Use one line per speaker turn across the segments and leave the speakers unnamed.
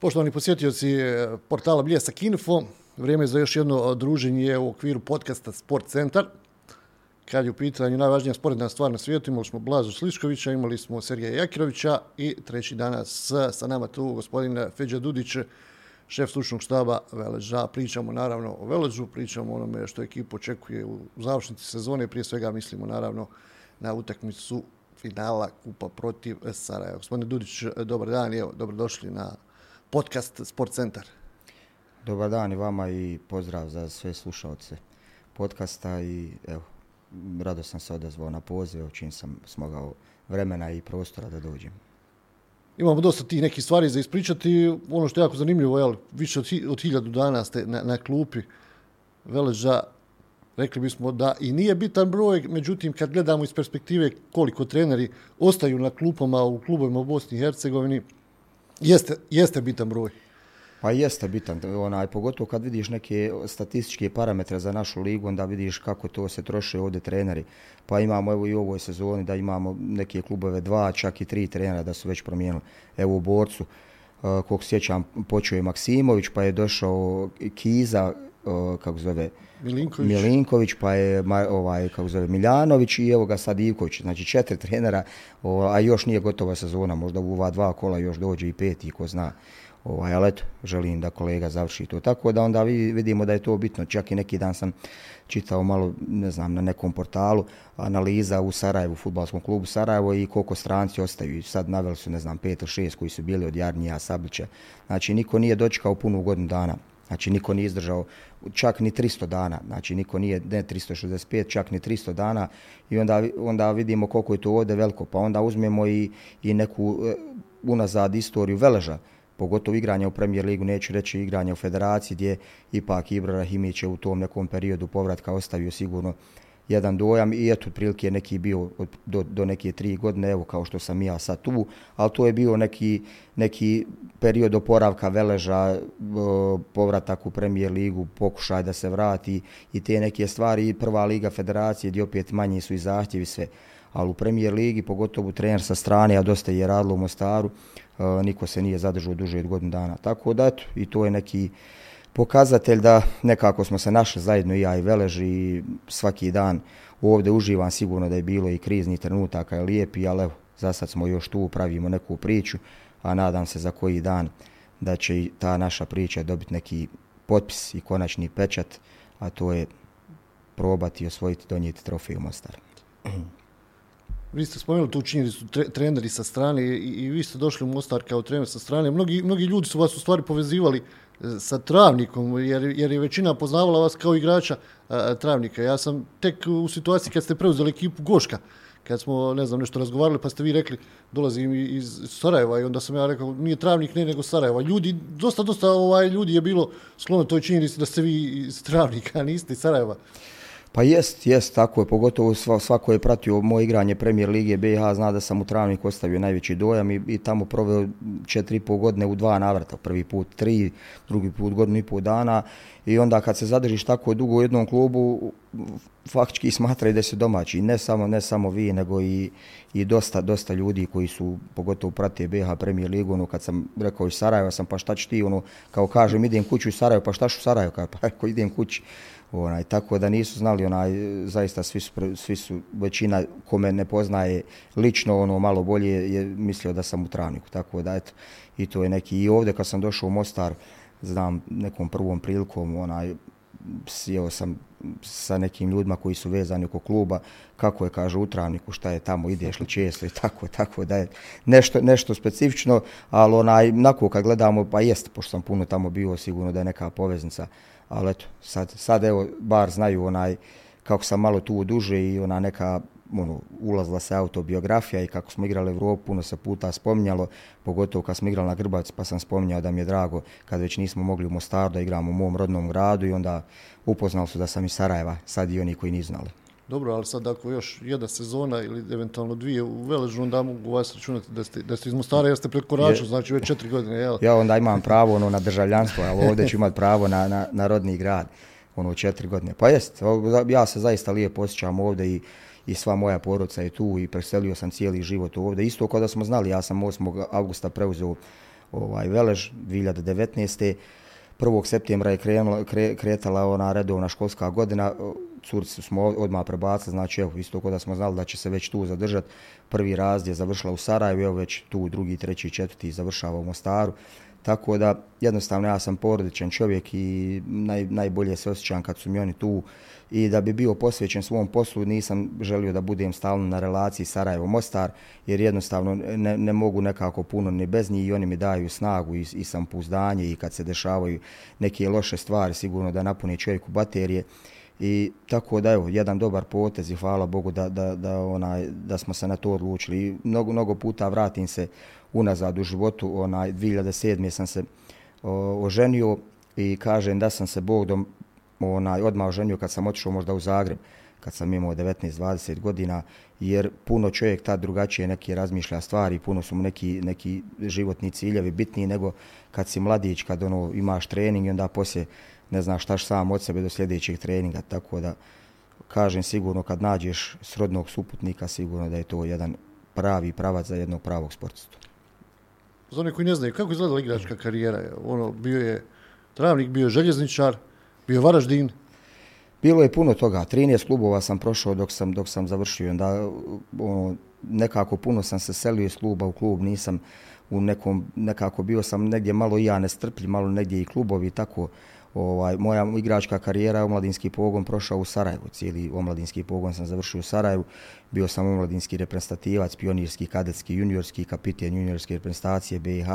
Poštovani posjetioci eh, portala Bljesak Info, vrijeme za još jedno eh, druženje u okviru podcasta Sport Centar. Kad je u pitanju najvažnija sportna stvar na svijetu, imali smo Blazu Sliškovića, imali smo Sergeja Jakirovića i treći danas eh, sa nama tu gospodin Feđa Dudić, šef slučnog štaba Veleža. Pričamo naravno o Veležu, pričamo o onome što ekipa očekuje u završnici sezone. Prije svega mislimo naravno na utakmicu finala Kupa protiv Sarajeva. Gospodine Dudić, dobar dan, evo, dobrodošli na podcast Sport Centar.
Dobar dan i vama i pozdrav za sve slušalce podcasta i evo, rado sam se odazvao na poziv, čim sam smogao vremena i prostora da dođem.
Imamo dosta tih nekih stvari za ispričati. Ono što je jako zanimljivo, jel, više od, od hiljadu dana ste na, na klupi Veleža. Rekli bismo da i nije bitan broj, međutim, kad gledamo iz perspektive koliko treneri ostaju na klupama u klubovima u Bosni i Hercegovini, Jeste, jeste bitan broj.
Pa jeste bitan, onaj, pogotovo kad vidiš neke statističke parametre za našu ligu, onda vidiš kako to se troše ovde treneri. Pa imamo evo i u ovoj sezoni da imamo neke klubove dva, čak i tri trenera da su već promijenili. Evo u borcu, uh, kog sjećam, počeo je Maksimović, pa je došao Kiza, uh, kako zove,
Milinković.
Milinković, pa je ovaj, kako zove, Miljanović i evo ga sad Ivković. Znači četiri trenera, a još nije gotova sezona, možda u ova dva kola još dođe i peti, ko zna. Ovaj, ali eto, želim da kolega završi to. Tako da onda vidimo da je to bitno. Čak i neki dan sam čitao malo, ne znam, na nekom portalu, analiza u Sarajevu, u futbalskom klubu Sarajevo i koliko stranci ostaju. I sad naveli su, ne znam, pet ili šest koji su bili od Jarnija, Sablića. Znači, niko nije dočekao punu godinu dana. Znači, niko nije izdržao čak ni 300 dana. Znači, niko nije, ne 365, čak ni 300 dana. I onda, onda vidimo koliko je to ovde veliko. Pa onda uzmemo i, i neku e, unazad istoriju Veleža, pogotovo igranja u Premier ligu, neću reći igranja u federaciji, gdje ipak Ibra Rahimić je u tom nekom periodu povratka ostavio sigurno jedan dojam i eto prilike neki bio od, do, do neke tri godine, evo kao što sam ja sad tu, ali to je bio neki, neki period oporavka Veleža, e, povratak u premijer ligu, pokušaj da se vrati i te neke stvari i prva liga federacije gdje opet manji su i zahtjevi sve. Ali u premijer ligi, pogotovo trener sa strane, a dosta je radilo u Mostaru, e, niko se nije zadržao duže od godinu dana. Tako da, eto, i to je neki pokazatelj da nekako smo se našli zajedno i ja i Velež i svaki dan ovdje uživam sigurno da je bilo i krizni trenutaka i lijepi, ali evo, za sad smo još tu, pravimo neku priču, a nadam se za koji dan da će i ta naša priča dobiti neki potpis i konačni pečat, a to je probati i osvojiti, donijeti trofej u Mostar.
Vi ste spomenuli tu činjenicu treneri sa strane i, i vi ste došli u Mostar kao trener sa strane. Mnogi, mnogi ljudi su vas u stvari povezivali sa Travnikom, jer, jer je većina poznavala vas kao igrača a, Travnika. Ja sam tek u situaciji kad ste preuzeli ekipu Goška, kad smo, ne znam, nešto razgovarali, pa ste vi rekli, dolazim iz Sarajeva i onda sam ja rekao, nije Travnik, ne, nego Sarajeva. Ljudi, dosta, dosta ovaj, ljudi je bilo sklono toj činjenici da ste vi iz Travnika, a niste iz Sarajeva.
Pa jest, jest, tako je, pogotovo svako je pratio moje igranje Premier Lige BiH, zna da sam u Travniku ostavio najveći dojam i, i tamo proveo četiri i pol godine u dva navrata, prvi put tri, drugi put godinu i pol dana i onda kad se zadržiš tako dugo u jednom klubu, faktički smatraju da se domaći, ne samo, ne samo vi, nego i, i dosta, dosta ljudi koji su, pogotovo prate BiH Premier Ligu, ono kad sam rekao iz Sarajeva sam, pa šta ću ti, ono, kao kažem, idem kuću u Sarajevo, pa šta ću u Sarajevo, pa ako idem kući, onaj tako da nisu znali onaj zaista svi su svi su većina kome ne poznaje lično ono malo bolje je mislio da sam u Travniku tako da eto i to je neki i ovde kad sam došao u Mostar znam nekom prvom prilikom onaj sjeo sam sa nekim ljudima koji su vezani oko kluba, kako je, kaže, u Travniku, šta je tamo, ideš li često i tako, tako da je nešto, nešto specifično, ali onaj, nako kad gledamo, pa jest, pošto sam puno tamo bio, sigurno da je neka poveznica ali eto, sad, sad evo, bar znaju onaj, kako sam malo tu duže i ona neka, ono, ulazla se autobiografija i kako smo igrali Evropu, puno se puta spominjalo, pogotovo kad smo igrali na Grbac, pa sam spominjao da mi je drago kad već nismo mogli u Mostaru da igramo u mom rodnom gradu i onda upoznali su da sam iz Sarajeva, sad i oni koji nisu znali.
Dobro, ali sad ako još jedna sezona ili eventualno dvije u Veležu, onda mogu vas računati da ste, da ste iz Mostara, jer ste prekoračili, znači već četiri godine, jel?
Ja onda imam pravo ono, na državljanstvo, ali ovdje ću imati pravo na, na, na rodni grad, ono, četiri godine. Pa jest, ja se zaista lijepo osjećam ovdje i, i sva moja porodca je tu i preselio sam cijeli život ovdje. Isto kada smo znali, ja sam 8. augusta preuzeo ovaj, Velež 2019. 1. septembra je krenula, kre, kretala ona redovna školska godina, curci smo odmah prebacili, znači evo, isto kod da smo znali da će se već tu zadržati. Prvi raz je završila u Sarajevu, evo već tu drugi, treći, četvrti završava u Mostaru. Tako da, jednostavno, ja sam porodičan čovjek i naj, najbolje se osjećam kad su mi oni tu. I da bi bio posvećen svom poslu, nisam želio da budem stalno na relaciji Sarajevo-Mostar, jer jednostavno ne, ne mogu nekako puno ni bez njih i oni mi daju snagu i, i sampuzdanje i kad se dešavaju neke loše stvari, sigurno da napuni čovjeku baterije. I tako da evo jedan dobar potez i hvala Bogu da da da onaj da smo se na to odlučili. I mnogo mnogo puta vratim se unazad u životu, onaj 2007. sam se o, oženio i kažem da sam se Bogom onaj odmah oženio kad sam otišao možda u Zagreb kad sam imao 19-20 godina, jer puno čovjek tad drugačije neki razmišlja stvari, puno su mu neki, neki životni ciljevi bitniji nego kad si mladić, kad ono imaš trening i onda poslije ne znaš šta sam od sebe do sljedećeg treninga, tako da kažem sigurno kad nađeš srodnog suputnika, sigurno da je to jedan pravi pravac za jednog pravog sportistu.
Za one koji ne znaju, kako izgledala igračka karijera? Ono, bio je travnik, bio je željezničar, bio Varaždin.
Bilo je puno toga. 13 klubova sam prošao dok sam dok sam završio. Onda ono, nekako puno sam se selio iz kluba u klub, nisam u nekom, nekako bio sam negdje malo i ja nestrpljiv, malo negdje i klubovi tako ovaj, moja igračka karijera omladinski pogon prošao u Sarajevu. Cijeli omladinski pogon sam završio u Sarajevu. Bio sam omladinski reprezentativac, pionirski, kadetski, juniorski, kapiten juniorske reprezentacije BiH.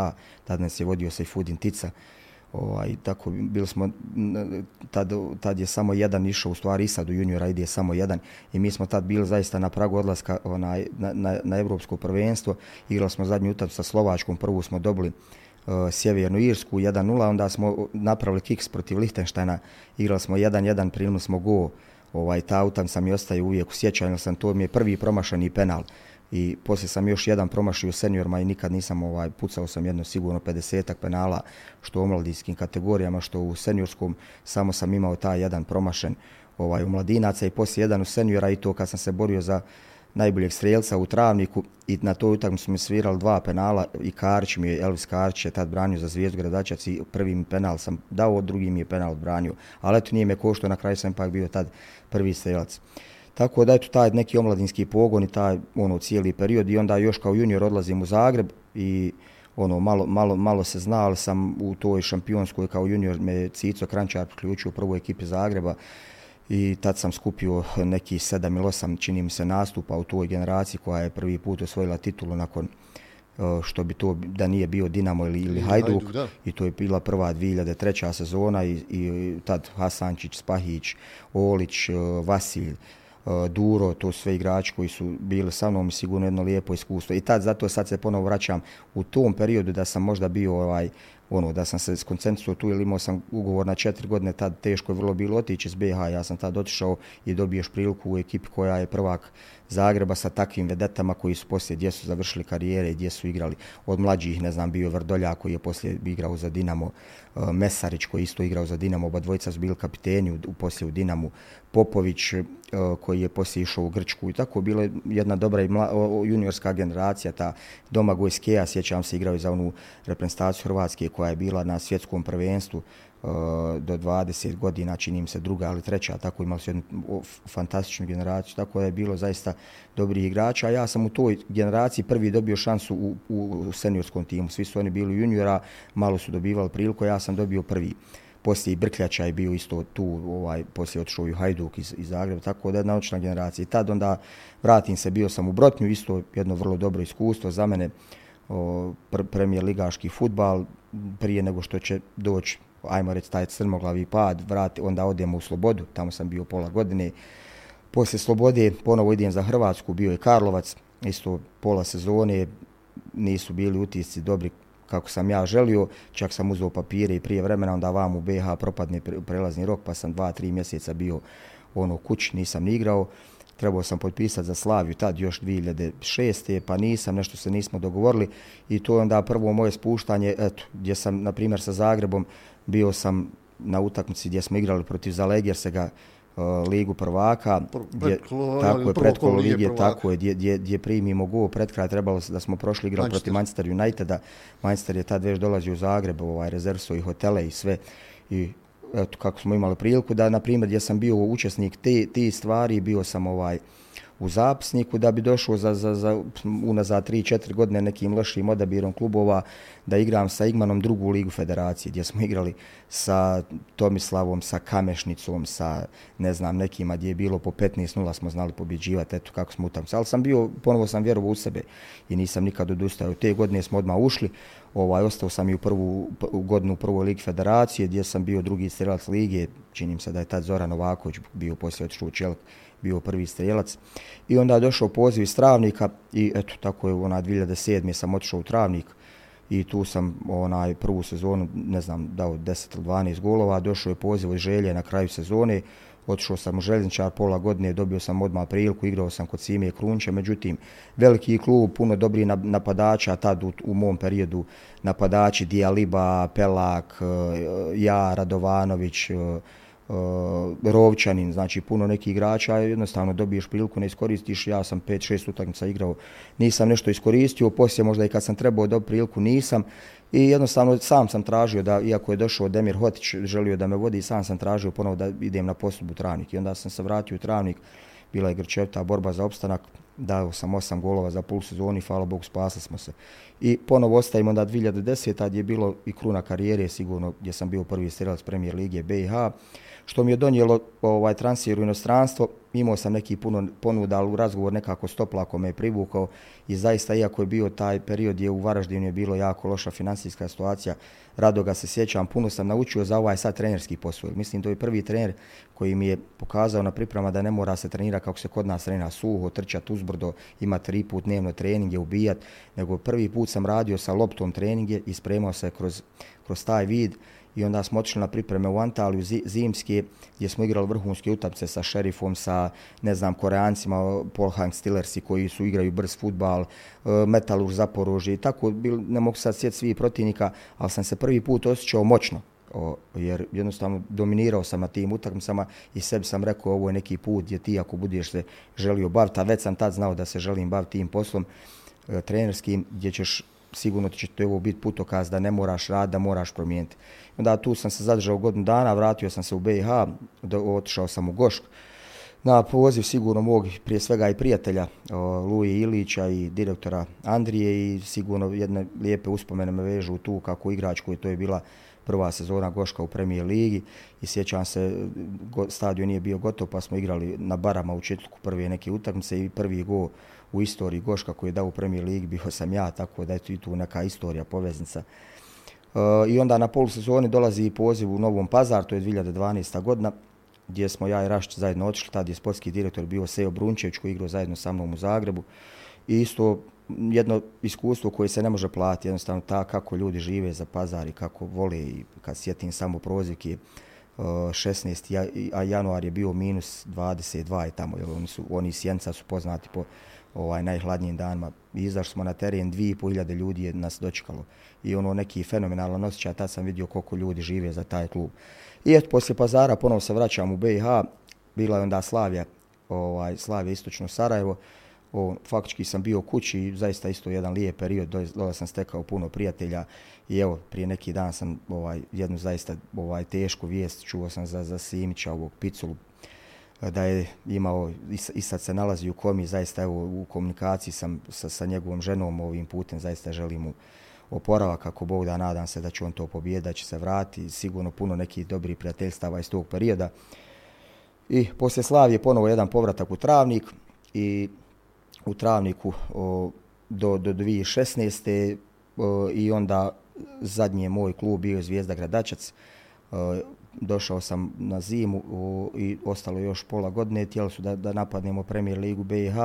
Tad nas je vodio Sejfudin Tica. Ovaj, tako bili smo, tad, tad je samo jedan išao, u stvari i sad u juniora ide samo jedan. I mi smo tad bili zaista na pragu odlaska onaj, na, na, na evropsko prvenstvo. Igrali smo zadnju utakmicu sa Slovačkom, prvu smo dobili uh, Sjevernu Irsku 1-0, onda smo napravili kiks protiv Lichtensteina, igrali smo 1-1, primili smo go, ovaj, ta utam sam i ostaje uvijek u sjećanju, sam to mi je prvi promašani penal. I poslije sam još jedan promašio seniorima i nikad nisam ovaj pucao sam jedno sigurno 50 penala što u mladijskim kategorijama, što u seniorskom samo sam imao taj jedan promašen ovaj u mladinaca i poslije jedan u seniora i to kad sam se borio za najboljeg strelca u Travniku i na toj utakmici smo svirali dva penala i Karić mi je, Elvis Karić je tad branio za zvijezdu gradačac i prvi mi penal sam dao, drugi mi je penal odbranio. Ali eto nije me košto, na kraju sam ipak bio tad prvi strelac. Tako da eto taj neki omladinski pogon i taj ono cijeli period i onda još kao junior odlazim u Zagreb i ono malo, malo, malo se zna, ali sam u toj šampionskoj kao junior me Cico Krančar priključio u prvoj ekipi Zagreba i tad sam skupio neki sedam ili osam, čini mi se, nastupa u toj generaciji koja je prvi put osvojila titulu nakon e, što bi to da nije bio Dinamo ili, ili Hajduk, Hajduk i to je bila prva 2003. sezona i, i tad Hasančić, Spahić, Olić, e, Vasilj, E, Duro, to su sve igrači koji su bili sa mnom sigurno jedno lijepo iskustvo. I tad zato sad se ponovo vraćam u tom periodu da sam možda bio ovaj ono da sam se skoncentrisao tu ili imao sam ugovor na četiri godine, tad teško je vrlo bilo otići iz BH, ja sam tad otišao i dobiješ priliku u ekipi koja je prvak Zagreba sa takvim vedetama koji su poslije gdje su završili karijere i gdje su igrali. Od mlađih, ne znam, bio Vrdoljak koji je poslije igrao za Dinamo, uh, Eh, Mesarić koji isto igrao za Dinamo, oba dvojica su bili kapiteni u, poslije u Dinamu, Popović eh, koji je poslije išao u Grčku. I tako bilo jedna dobra i mla, juniorska generacija, ta Doma Gojskeja, sjećam se, igrao za onu reprezentaciju Hrvatske koja je bila na svjetskom prvenstvu, Eh, do 20 godina, čini im se druga ali treća, tako imali su jednu fantastičnu generaciju, tako da je bilo zaista dobri igrača. Ja sam u toj generaciji prvi dobio šansu u, u, seniorskom timu, svi su oni bili juniora, malo su dobivali priliku, ja sam dobio prvi. Poslije i Brkljača je bio isto tu, ovaj, poslije otišao i Hajduk iz, iz Zagreba, tako da je naučna generacija. I tad onda vratim se, bio sam u Brotnju, isto jedno vrlo dobro iskustvo za mene, o, pr premijer ligaški futbal, prije nego što će doći ajmo reći, taj crmoglavi pad, vrati, onda odemo u Slobodu, tamo sam bio pola godine. Poslije Slobode ponovo idem za Hrvatsku, bio je Karlovac, isto pola sezone, nisu bili utisci dobri kako sam ja želio, čak sam uzeo papire i prije vremena, onda vam u BH propadne prelazni rok, pa sam dva, tri mjeseca bio ono kuć, nisam ni igrao. Trebao sam potpisati za Slaviju tad još 2006. pa nisam, nešto se nismo dogovorili. I to je onda prvo moje spuštanje, eto, gdje sam, na primjer, sa Zagrebom, bio sam na utakmici gdje smo igrali protiv Zalegjersega, ligu prvaka,
gdje,
tako je, predkolo lige, tako je, gdje, gdje, primimo go pred kraj, trebalo se da smo prošli igrali protiv Manchester Uniteda. Manchester je tad već dolazio u Zagreb, ovaj, rezervstvo i hotele i sve. I eto, kako smo imali priliku da, na primjer, gdje sam bio učesnik te, te stvari, bio sam ovaj, u zapisniku da bi došao za, za, za unazad 3-4 godine nekim lošim odabirom klubova da igram sa Igmanom drugu ligu federacije gdje smo igrali sa Tomislavom, sa Kamešnicom, sa ne znam nekima gdje je bilo po 15-0 smo znali pobjeđivati, eto kako smo utam. Ali sam bio, ponovo sam vjerovao u sebe i nisam nikad odustao. Te godine smo odmah ušli, ovaj, ostao sam i u prvu u godinu u prvoj ligi federacije gdje sam bio drugi strelac lige, činim se da je tad Zoran Novaković bio poslije otišao u Čelik bio prvi strelac. I onda je došao poziv iz Travnika i eto, tako je ona 2007. sam otišao u Travnik i tu sam onaj prvu sezonu, ne znam, dao 10 ili 12 golova, došao je poziv od želje na kraju sezone, otišao sam u Željezničar pola godine, dobio sam odmah priliku, igrao sam kod Simije Krunče, međutim, veliki klub, puno dobri napadača, tad u, u mom periodu napadači Dijaliba, Pelak, eh, ja, Radovanović, eh, uh, Rovčanin, znači puno nekih igrača, jednostavno dobiješ priliku, ne iskoristiš, ja sam 5-6 utakmica igrao, nisam nešto iskoristio, poslije možda i kad sam trebao dobiti priliku, nisam, i jednostavno sam sam tražio da, iako je došao Demir Hotić, želio da me vodi, sam sam tražio ponovo da idem na poslubu Travnik. I onda sam se vratio u Travnik, bila je grčevta borba za opstanak, dao sam osam golova za pol sezoni, hvala Bogu, spasli smo se. I ponovo ostavimo da 2010. tad je bilo i kruna karijere, sigurno gdje sam bio prvi strelac premijer Lige BiH što mi je donijelo ovaj transfer u inostranstvo. Imao sam neki puno ponuda, ali u razgovor nekako stoplako me je privukao i zaista, iako je bio taj period je u Varaždinu je bilo jako loša financijska situacija, rado ga se sjećam, puno sam naučio za ovaj sad trenerski posao. Mislim, to je prvi trener koji mi je pokazao na priprema da ne mora se trenira kako se kod nas trenira suho, trčati uzbrdo, ima tri put dnevno treninge, ubijat, nego prvi put sam radio sa loptom treninge i spremao se kroz, kroz taj vid i onda smo otišli na pripreme u Antaliju zimske gdje smo igrali vrhunske utapce sa šerifom, sa ne znam, koreancima, Polhang Stillersi koji su igraju brz futbal, e, Metalur Zaporožje i tako, bil, ne mogu sad sjeti svi protivnika, ali sam se prvi put osjećao moćno. O, jer jednostavno dominirao sam na tim utakmicama i sebi sam rekao ovo je neki put gdje ti ako budeš se želio baviti, a već sam tad znao da se želim baviti tim poslom e, trenerskim gdje ćeš sigurno će to ovo biti putokaz da ne moraš rad, da moraš promijeniti. Onda tu sam se zadržao godinu dana, vratio sam se u BiH, otišao sam u Gošk. Na poziv sigurno mog prije svega i prijatelja Luje Ilića i direktora Andrije i sigurno jedne lijepe uspomene me vežu tu kako igrač koji to je bila prva sezona Goška u premijer ligi i sjećam se, stadion nije bio gotov pa smo igrali na barama u četluku prve neke utakmice i prvi go u istoriji Goška koji je dao u premijer ligi bio sam ja, tako da je tu neka istorija, poveznica. E, I onda na polusezoni dolazi poziv u Novom Pazar, to je 2012. godina, gdje smo ja i Rašć zajedno otišli, tad je sportski direktor bio Sejo Brunčević koji igrao zajedno sa mnom u Zagrebu. I isto jedno iskustvo koje se ne može platiti, jednostavno ta kako ljudi žive za pazar i kako vole i kad sjetim samo prozivke, e, 16. a januar je bio minus 22 i tamo, jer oni, su, oni sjenca su poznati po ovaj najhladnijim danima. Izašli smo na teren, 2500 ljudi je nas dočekalo. I ono neki fenomenalan osjećaj, tad sam vidio koliko ljudi žive za taj klub. I eto, poslije pazara ponovo se vraćam u BiH, bila je onda Slavija, ovaj, Slavija istočno Sarajevo. O, faktički sam bio u kući i zaista isto jedan lijep period, dola sam stekao puno prijatelja i evo, prije neki dan sam ovaj, jednu zaista ovaj, tešku vijest, čuo sam za, za Simića, ovog Piculu, da je imao i sad se nalazi u komi, zaista evo u komunikaciji sam sa, sa njegovom ženom ovim putem, zaista želim mu oporavak kako Bog da nadam se da će on to pobijeti, da će se vrati, sigurno puno nekih dobrih prijateljstava iz tog perioda. I poslije Slavije ponovo jedan povratak u Travnik i u Travniku o, do, do 2016. O, i onda zadnji moj klub bio Zvijezda Gradačac. O, došao sam na zimu u, i ostalo još pola godine, tijeli su da, da napadnemo Premier Ligu BiH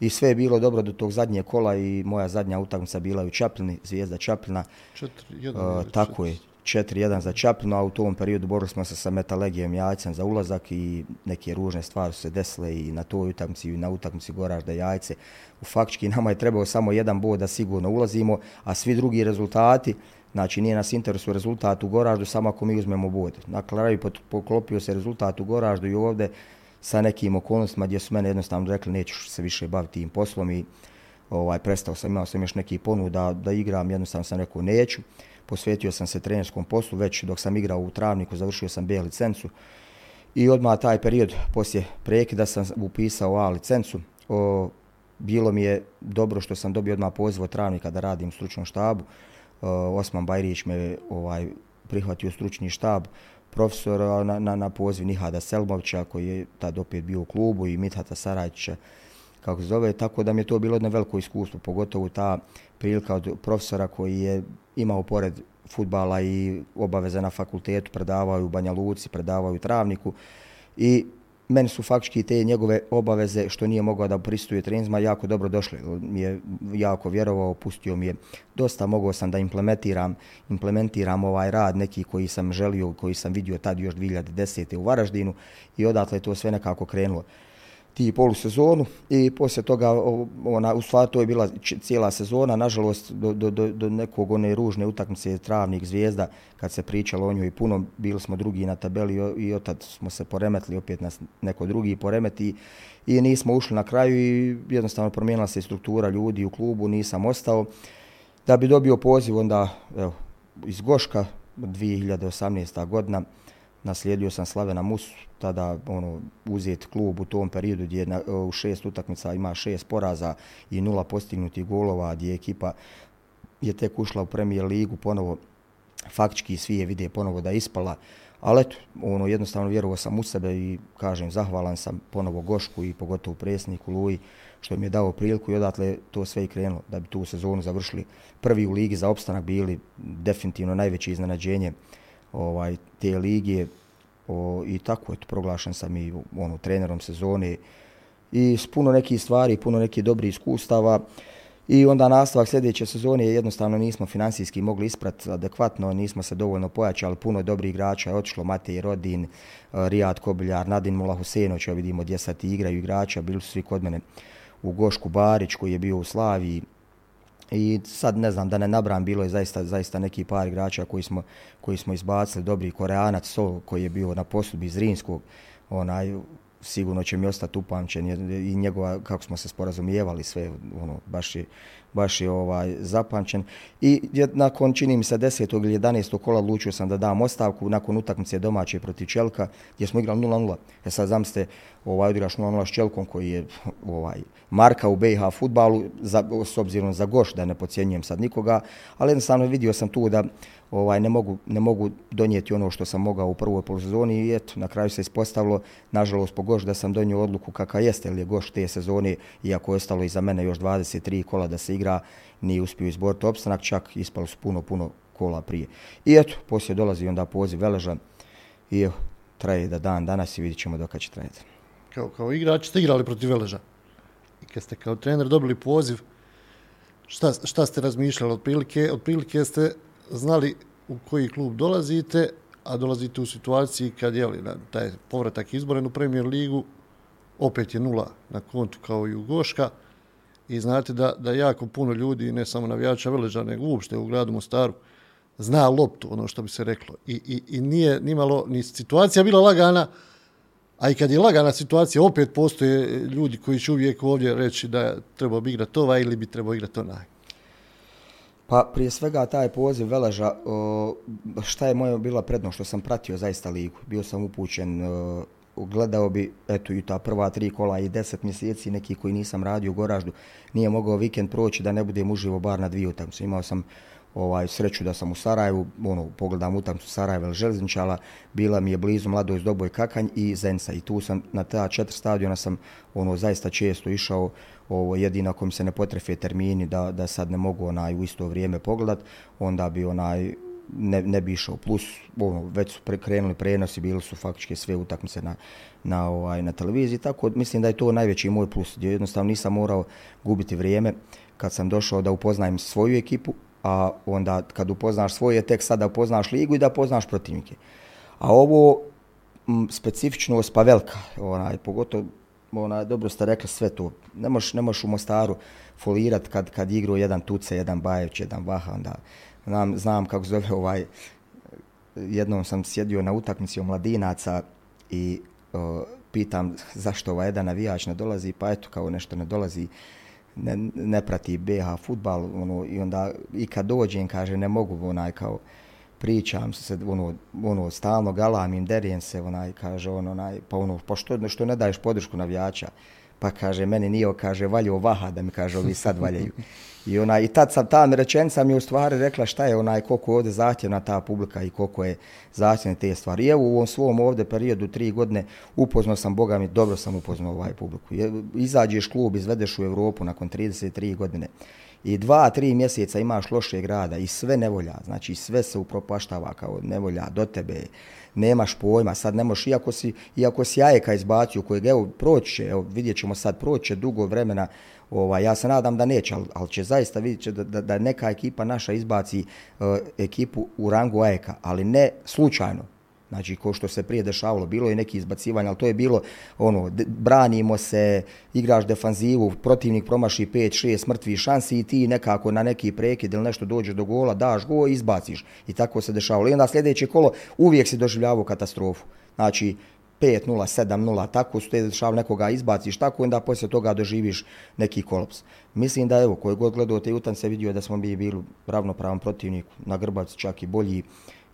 i sve je bilo dobro do tog zadnje kola i moja zadnja utakmica bila u Čaplini, Zvijezda Čaplina.
Četiri, jedan, uh,
tako je, 4-1 za Čapljinu, a u tom periodu borili smo se sa Metalegijom Jajcem za ulazak i neke ružne stvari su se desile i na toj utakmici i na utakmici Goražda Jajce. U faktički nama je trebao samo jedan bod da sigurno ulazimo, a svi drugi rezultati, znači nije nas interesu rezultat u Goraždu, samo ako mi uzmemo bod. Na kraju poklopio se rezultat u Goraždu i ovde sa nekim okolnostima gdje su mene jednostavno rekli nećeš se više baviti tim poslom i ovaj, prestao sam, imao sam još neki ponuda da, da igram, jednostavno sam rekao neću posvetio sam se trenerskom poslu, već dok sam igrao u Travniku, završio sam B licencu. I odmah taj period, poslije prekida sam upisao A licencu. O, bilo mi je dobro što sam dobio odmah poziv od Travnika da radim u stručnom štabu. O, Osman Bajrić me ovaj prihvatio stručni štab profesor na, na, na poziv Nihada Selmovića koji je tad opet bio u klubu i Mithata Sarajića kako se zove, tako da mi je to bilo jedno veliko iskustvo, pogotovo ta prilika od profesora koji je imao pored futbala i obaveze na fakultetu, predavao u Banja Luci, predavao u Travniku i meni su faktički te njegove obaveze što nije mogao da pristuje trenizma jako dobro došle. Mi je jako vjerovao, pustio mi je dosta, mogao sam da implementiram, implementiram ovaj rad neki koji sam želio, koji sam vidio tad još 2010. u Varaždinu i odatle to sve nekako krenulo ti polusezonu i poslije toga ona u stvari to je bila cijela sezona nažalost do, do, do, do nekog one ružne utakmice Travnik Zvijezda kad se pričalo o njoj i puno bili smo drugi na tabeli i od tad smo se poremetli opet nas neko drugi poremeti i nismo ušli na kraju i jednostavno promijenila se struktura ljudi u klubu nisam ostao da bi dobio poziv onda evo, iz Goška 2018. godina naslijedio sam Slavena Musu, tada ono, uzet klub u tom periodu gdje na, e, u šest utakmica ima šest poraza i nula postignutih golova, gdje ekipa je tek ušla u premijer ligu, ponovo faktički svi je vide ponovo da je ispala, ali eto, ono, jednostavno vjerovao sam u sebe i kažem, zahvalan sam ponovo Gošku i pogotovo presniku Luji što mi je dao priliku i odatle to sve i krenulo da bi tu sezonu završili prvi u ligi za opstanak bili definitivno najveće iznenađenje ovaj te lige o, i tako eto proglašen sam i ono trenerom sezone. I s puno nekih stvari, puno nekih dobrih iskustava. I onda nastavak sljedeće sezone jednostavno nismo finansijski mogli isprat adekvatno, nismo se dovoljno pojačali, puno dobrih igrača je otišlo, Matej Rodin, eh, Rijad Kobiljar, Nadin Mula Husenović, vidimo gdje sad igraju igrača, bili su svi kod mene u Gošku Barić koji je bio u Slaviji, I sad ne znam da ne nabram, bilo je zaista zaista neki par igrača koji smo koji smo izbacili, dobri Koreanac So koji je bio na posudbi iz Rinskog, onaj sigurno će mi ostati upamćen i njegova kako smo se sporazumijevali sve ono baš je baš je ovaj zapamćen i nakon čini mi se 10. ili 11. kola odlučio sam da dam ostavku nakon utakmice domaće protiv Čelka gdje smo igrali 0:0. E sad zamste, ovaj odigraš 0:0 s Čelkom koji je ovaj marka u BiH futbalu, za s obzirom za Goš da ne podcjenjujem sad nikoga, ali jednostavno vidio sam tu da ovaj ne mogu ne mogu donijeti ono što sam mogao u prvoj polusezoni i eto na kraju se ispostavilo nažalost po Goš da sam donio odluku kakva jeste ili je Goš te sezone iako je ostalo iza mene još 23 kola da se igra nije uspio izboriti opstanak čak ispalo su puno puno kola prije. I eto poslije dolazi onda poziv Veleža i evo traje da dan danas i vidit ćemo dok će trajati.
Kao, kao igrač ste igrali protiv Veleža? I kad ste kao trener dobili poziv šta, šta ste razmišljali? Otprilike, otprilike ste znali u koji klub dolazite, a dolazite u situaciji kad je li, taj povratak izboren u premier ligu, opet je nula na kontu kao i u Goška. I znate da, da jako puno ljudi, ne samo navijača Veleža, nego uopšte u gradu Mostaru, zna loptu, ono što bi se reklo. I, i, i nije nimalo, ni situacija bila lagana, a i kad je lagana situacija, opet postoje ljudi koji će uvijek ovdje reći da treba bi igrati ova ili bi trebao igrati onaj.
Pa prije svega taj poziv Veleža, šta je moja bila prednost što sam pratio zaista ligu. Bio sam upućen, gledao bi eto i ta prva tri kola i deset mjeseci neki koji nisam radio u Goraždu. Nije mogao vikend proći da ne budem uživo bar na dvije utakmice. Imao sam ovaj sreću da sam u Sarajevu, ono pogledam utakmicu Sarajeva ili Železničala, bila mi je blizu Mladost Doboj Kakanj i Zenca i tu sam na ta četiri stadiona sam ono zaista često išao ovo jedino ako mi se ne potrefe termini da, da sad ne mogu onaj u isto vrijeme pogledat, onda bi onaj ne, ne bi išao. Plus, ono, već su krenuli prenosi, bili su faktički sve utakmice na, na, ovaj, na televiziji, tako mislim da je to najveći moj plus, gdje jednostavno nisam morao gubiti vrijeme kad sam došao da upoznajem svoju ekipu, a onda kad upoznaš svoje, tek sada upoznaš ligu i da poznaš protivnike. A ovo m, specifičnost pa velika, onaj, pogotovo onaj, dobro ste rekli sve to. Ne možeš, ne možeš u Mostaru folirat kad, kad igru jedan Tuce, jedan Bajević, jedan Vaha, onda znam, znam kako zove ovaj, jednom sam sjedio na utakmici o mladinaca i o, pitam zašto ovaj jedan navijač ne dolazi, pa eto kao nešto ne dolazi, ne, ne prati BH futbal, ono, i onda i kad dođem, kaže, ne mogu, onaj, kao, pričam se, ono, ono, stalno galamim, derijem se, onaj, kaže, ono, onaj, pa ono, pa što, što ne daješ podršku navijača? Pa kaže, meni nije, kaže, valio vaha da mi kaže, ovi sad valjaju. I, ona, I tad sam, ta rečenica mi u stvari rekla šta je onaj, koliko je ovdje zahtjevna ta publika i koliko je zahtjevne te stvari. I evo u ovom svom ovdje periodu, tri godine, upoznao sam, Boga mi, dobro sam upoznao ovaj publiku. Je, izađeš klub, izvedeš u Evropu nakon 33 godine i dva, tri mjeseca imaš loše grada i sve nevolja, znači sve se upropaštava kao nevolja do tebe, nemaš pojma, sad ne možeš, iako si, iako si jajeka izbacio kojeg, evo, proće, evo, vidjet ćemo sad, proće dugo vremena, ovaj, ja se nadam da neće, ali, ali će zaista vidjet će da, da, da neka ekipa naša izbaci uh, ekipu u rangu ajeka, ali ne slučajno, Znači, ko što se prije dešavalo, bilo je neki izbacivanje, ali to je bilo, ono, branimo se, igraš defanzivu, protivnik promaši 5-6 mrtvi šansi i ti nekako na neki prekid ili nešto dođeš do gola, daš go i izbaciš. I tako se dešavalo. I onda sljedeće kolo uvijek si doživljavao katastrofu. Znači, 5-0, 7-0, tako su te dešavali nekoga izbaciš, tako onda poslije toga doživiš neki kolaps. Mislim da, evo, koji god gledao te utan se vidio da smo bi bili ravnopravan protivnik, na Grbac čak i bolji,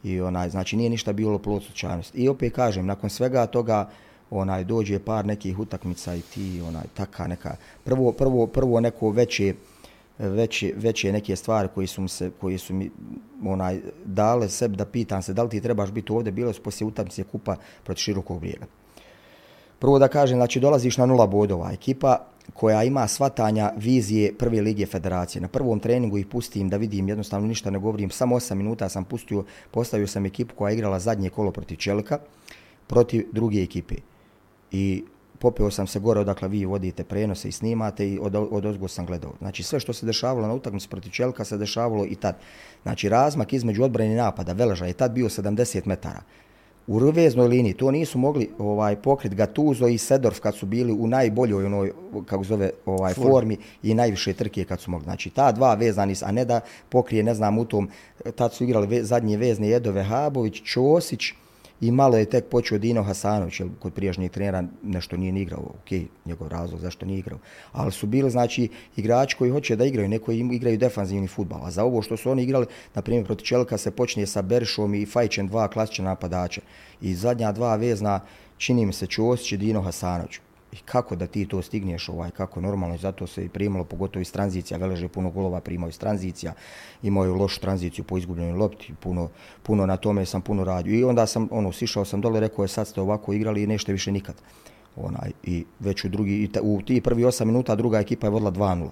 I onaj, znači nije ništa bilo plod slučajnosti. I opet kažem, nakon svega toga onaj dođe par nekih utakmica i ti onaj taka neka prvo prvo prvo neko veće veće veće neke stvari koji su mi se koji su mi onaj dale sebi da pitam se da li ti trebaš biti ovdje bilo je poslije utakmice kupa protiv širokog brijega. Prvo da kažem, znači dolaziš na nula bodova. Ekipa koja ima svatanja vizije prve lige federacije. Na prvom treningu ih pustim da vidim, jednostavno ništa ne govorim, samo 8 minuta sam pustio, postavio sam ekipu koja je igrala zadnje kolo protiv Čelika, protiv druge ekipe. I popeo sam se gore odakle vi vodite prenose i snimate i od, od ozgo sam gledao. Znači sve što se dešavalo na utakmici protiv Čelika se dešavalo i tad. Znači razmak između odbrane napada Veleža je tad bio 70 metara u reveznoj liniji. To nisu mogli ovaj pokrit Gatuzo i Sedorf kad su bili u najboljoj onoj kako zove ovaj Form. formi i najviše trke kad su mogli. Znači ta dva vezani, a ne da pokrije ne znam u tom tad su igrali ve, zadnje vezne Jedove Habović, Ćosić, I malo je tek počeo Dino Hasanović, jer kod prijašnjih trenera nešto nije ni igrao, ok, njegov razlog zašto nije igrao. Ali su bili, znači, igrači koji hoće da igraju, neko igraju defanzivni futbal. A za ovo što su oni igrali, na primjer, proti Čelka se počinje sa Beršom i Fajčen, dva klasična napadača. I zadnja dva vezna, čini mi se Ćosić i Dino Hasanović i kako da ti to stigneš ovaj kako? Normalno i zato se i primalo pogotovo iz tranzicija. Veleže puno golova primao iz tranzicija. Imao lošu tranziciju po izgubljenoj lopti puno puno na tome sam puno radio. I onda sam ono sišao sam dole rekao je sad ste ovako igrali i nešto više nikad. Onaj i već u drugi i ta, u ti prvi 8 minuta druga ekipa je vodila 2:0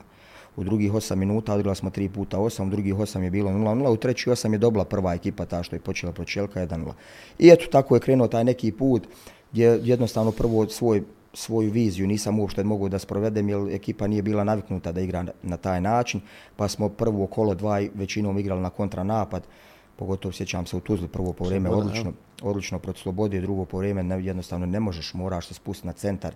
u drugih 8 minuta odigrali smo 3 puta 8, u drugih 8 je bilo 0-0, u treći 8 je dobila prva ekipa ta što je počela pročelka 1-0. I eto tako je krenuo taj neki put gdje jednostavno prvo svoj svoju viziju nisam uopšte mogao da sprovedem jer ekipa nije bila naviknuta da igra na taj način, pa smo prvo kolo dva većinom igrali na kontranapad, pogotovo sjećam se u Tuzli prvo po vrijeme odlično, odlično protiv Slobode, drugo po vrijeme ne, jednostavno ne možeš, moraš se spustiti na centar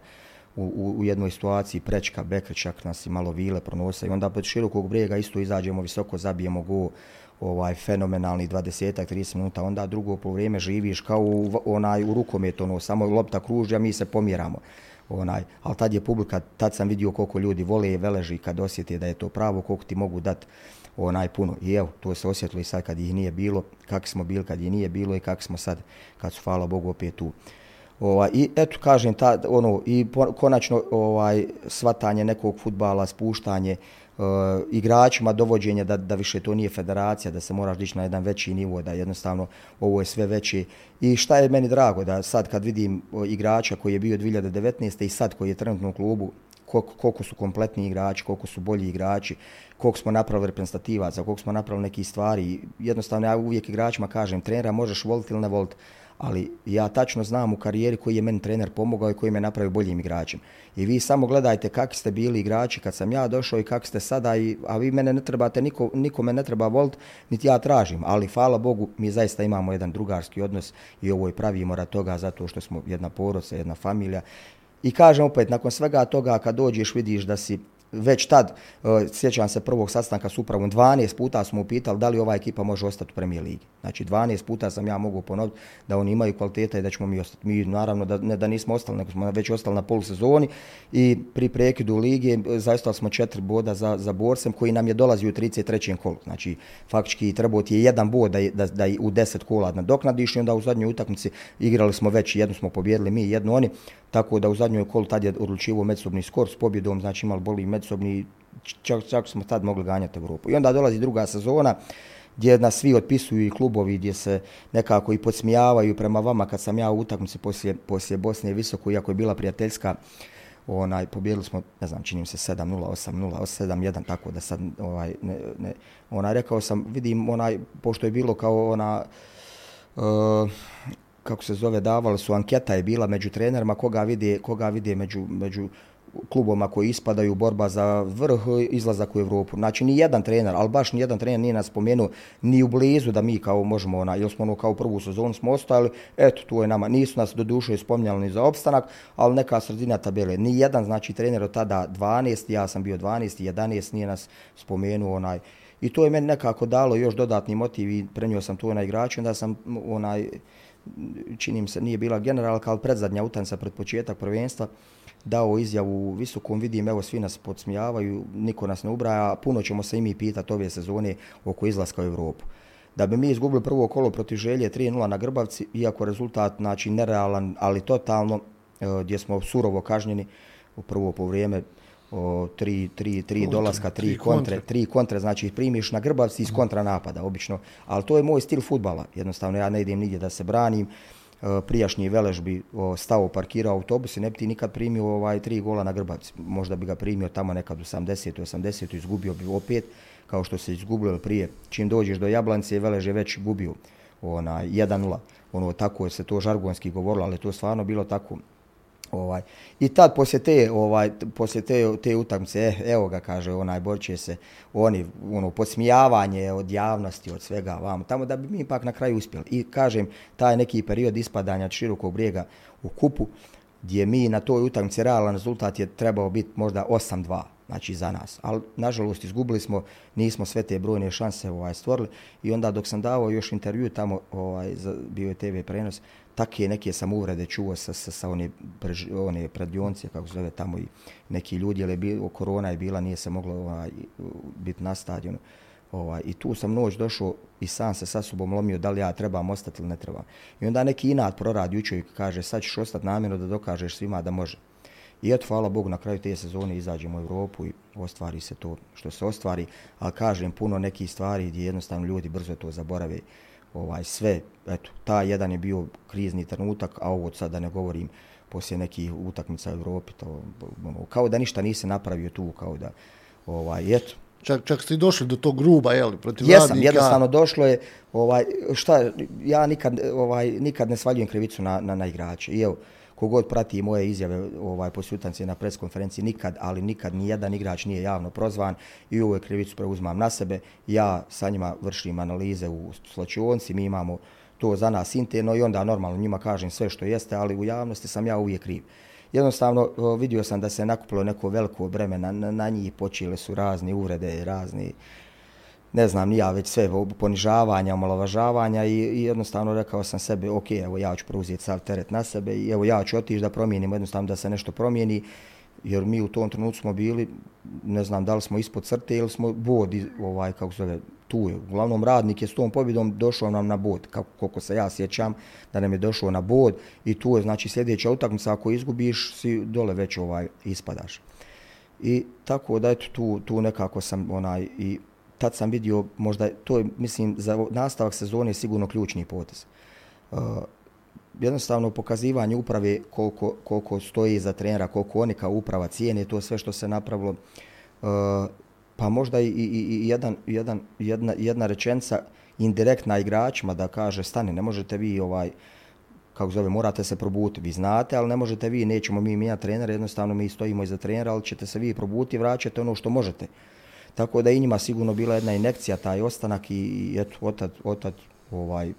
u, u, u jednoj situaciji, prečka, bekričak nas i malo vile pronosa i onda pod širokog brijega isto izađemo visoko, zabijemo go, ovaj fenomenalni 20 30 minuta onda drugo poluvrijeme živiš kao u, onaj u rukometu ono samo lopta kruži a mi se pomjeramo onaj. Al tad je publika tad sam vidio koliko ljudi vole i veleži kad osjete da je to pravo koliko ti mogu dati onaj puno. I evo to se osjetilo i sad kad ih nije bilo kak smo bili kad ih nije bilo i kak smo sad kad su hvala Bogu opet tu. Ovaj i eto kažem ta ono i konačno ovaj svatanje nekog fudbala, spuštanje uh, igračima dovođenje da, da više to nije federacija, da se moraš dići na jedan veći nivo, da jednostavno ovo je sve veći. I šta je meni drago, da sad kad vidim eh, igrača koji je bio 2019. i sad koji je trenutno u klubu, koliko, koliko su kompletni igrači, koliko su bolji igrači, koliko smo napravili reprezentativaca, koliko smo napravili neki stvari. Jednostavno ja uvijek igračima kažem, trenera možeš voliti ili ne voliti, ali ja tačno znam u karijeri koji je meni trener pomogao i koji me napravio boljim igračem. I vi samo gledajte kakvi ste bili igrači kad sam ja došao i kakvi ste sada, i, a vi mene ne trebate, niko, niko me ne treba volt, niti ja tražim, ali hvala Bogu, mi zaista imamo jedan drugarski odnos i ovo je pravimo rad toga zato što smo jedna porodca, jedna familija. I kažem opet, nakon svega toga kad dođeš vidiš da si već tad, uh, sjećam se prvog sastanka s upravom, 12 puta smo upitali da li ova ekipa može ostati u premijer ligi. Znači 12 puta sam ja mogu ponoviti da oni imaju kvaliteta i da ćemo mi ostati. Mi naravno da, ne da nismo ostali, nego smo već ostali na polusezoni i pri prekidu lige e, zaista smo četiri boda za, za Borsem koji nam je dolazi u 33. kolu. Znači faktički trebao ti je jedan bod da, da, da u 10 kola nadoknadiš i onda u zadnjoj utakmici igrali smo već, jednu smo pobjedili mi, jednu oni, tako da u zadnjoj kolu tad je odlučivo međusobni skor s pobjedom, znači imali boli međusobni, čak, čak smo tad mogli ganjati Evropu. I onda dolazi druga sezona gdje nas svi otpisuju i klubovi gdje se nekako i podsmijavaju prema vama kad sam ja u utakmici poslije, poslije Bosne i visoko, iako je bila prijateljska, onaj, pobjedili smo, ne znam, činim se 7-0, 8-0, 7-1, tako da sad, ovaj, ne, ne, onaj, rekao sam, vidim, onaj, pošto je bilo kao ona, uh, kako se zove, davali su anketa je bila među trenerima koga vide, koga vide među, među kluboma koji ispadaju borba za vrh izlazak u Evropu. Znači ni jedan trener, al baš ni jedan trener nije nas spomenuo ni u blizu da mi kao možemo ona, jel smo ono kao prvu sezonu smo ostali, eto tu je nama, nisu nas do duše spominjali ni za opstanak, al neka sredina tabele. Ni jedan znači trener od tada 12, ja sam bio 12, 11 nije nas spomenuo onaj I to je meni nekako dalo još dodatni motiv i prenio sam to na igrače, onda sam onaj činim se, nije bila generalka, ali predzadnja utanca pred početak prvenstva, dao izjavu visokom, vidim, evo svi nas podsmijavaju, niko nas ne ubraja, puno ćemo se i mi pitati ove sezone oko izlaska u Evropu. Da bi mi izgubili prvo kolo protiv želje 3-0 na Grbavci, iako rezultat znači nerealan, ali totalno, e, gdje smo surovo kažnjeni u prvo po vrijeme, o, tri, tri, tri dolaska, tri, tri kontre, kontre, tri kontre, znači primiš na grbavci iz kontra napada, obično. Ali to je moj stil futbala, jednostavno ja ne idem nigdje da se branim. E, prijašnji veležbi stao, parkirao autobus i ne bi ti nikad primio ovaj tri gola na grbavci. Možda bi ga primio tamo nekad u 80. 80. izgubio bi opet, kao što se izgubilo prije. Čim dođeš do Jablance, velež je već gubio ona 1-0. Ono, tako je se to žargonski govorilo, ali to je stvarno bilo tako. Ovaj. I tad poslije te, ovaj, poslije te, te utakmice, eh, evo ga kaže, onaj borče se, oni, ono, podsmijavanje od javnosti, od svega vam, tamo da bi mi ipak na kraju uspjeli. I kažem, taj neki period ispadanja od širokog brijega u kupu, gdje mi na toj utakmici realan rezultat je trebao biti možda 8-2 znači za nas. Ali nažalost izgubili smo, nismo sve te brojne šanse ovaj stvorili i onda dok sam davao još intervju tamo ovaj za bio je TV prenos, takve neke sam uvrede čuo sa sa, sa one brž, one predionce kako se zove tamo i neki ljudi ali bilo korona je bila, nije se moglo ovaj biti na stadionu. Ovaj, I tu sam noć došao i sam se sa sobom lomio da li ja trebam ostati ili ne trebam. I onda neki inat proradi učio i kaže sad ćeš ostati namjerno da dokažeš svima da može. I eto, hvala Bogu, na kraju te sezone izađemo u Evropu i ostvari se to što se ostvari. Ali kažem, puno nekih stvari gdje jednostavno ljudi brzo to zaborave. Ovaj, sve, eto, ta jedan je bio krizni trenutak, a ovo sad da ne govorim poslije nekih utakmica u Evropi, to, ono, kao da ništa nisi napravio tu, kao da, ovaj, eto.
Čak, čak ste došli do tog gruba, je li, protiv
Jesam, radnika? jednostavno došlo je, ovaj, šta, ja nikad, ovaj, nikad ne svaljujem krivicu na, na, na igrače. I evo, kogod prati moje izjave ovaj posjutanci na preskonferenciji nikad, ali nikad ni jedan igrač nije javno prozvan i uvek krivicu preuzmam na sebe. Ja sa njima vršim analize u slačionci, mi imamo to za nas interno i onda normalno njima kažem sve što jeste, ali u javnosti sam ja uvijek kriv. Jednostavno vidio sam da se nakupilo neko veliko breme na, na, na njih, počele su razne uvrede, razni ne znam, ja već sve ponižavanja, omalovažavanja i, i jednostavno rekao sam sebi, ok, evo ja ću preuzeti sav teret na sebe i evo ja ću otići da promijenim, jednostavno da se nešto promijeni, jer mi u tom trenutku smo bili, ne znam da li smo ispod crte ili smo bod, ovaj, kako se zove, tu je. Uglavnom radnik je s tom pobjedom došao nam na bod, kako, koliko se ja sjećam, da nam je došao na bod i tu je, znači, sljedeća utakmica, ako izgubiš, si dole već ovaj ispadaš. I tako da, eto, tu, tu nekako sam onaj i tad sam vidio, možda to je, mislim, za nastavak sezone sigurno ključni potez. Uh, jednostavno pokazivanje uprave koliko, koliko stoji za trenera, koliko oni kao uprava cijene, to sve što se napravilo, uh, pa možda i, i, i jedan, jedan, jedna, jedna rečenca indirektna igračima da kaže stani, ne možete vi ovaj kako zove, morate se probuti. Vi znate, ali ne možete vi, nećemo mi mijenjati trenera, jednostavno mi stojimo iza trenera, ali ćete se vi probuti i vraćate ono što možete. Tako da i njima sigurno bila jedna inekcija, taj ostanak i, i eto, otad, otad ovaj,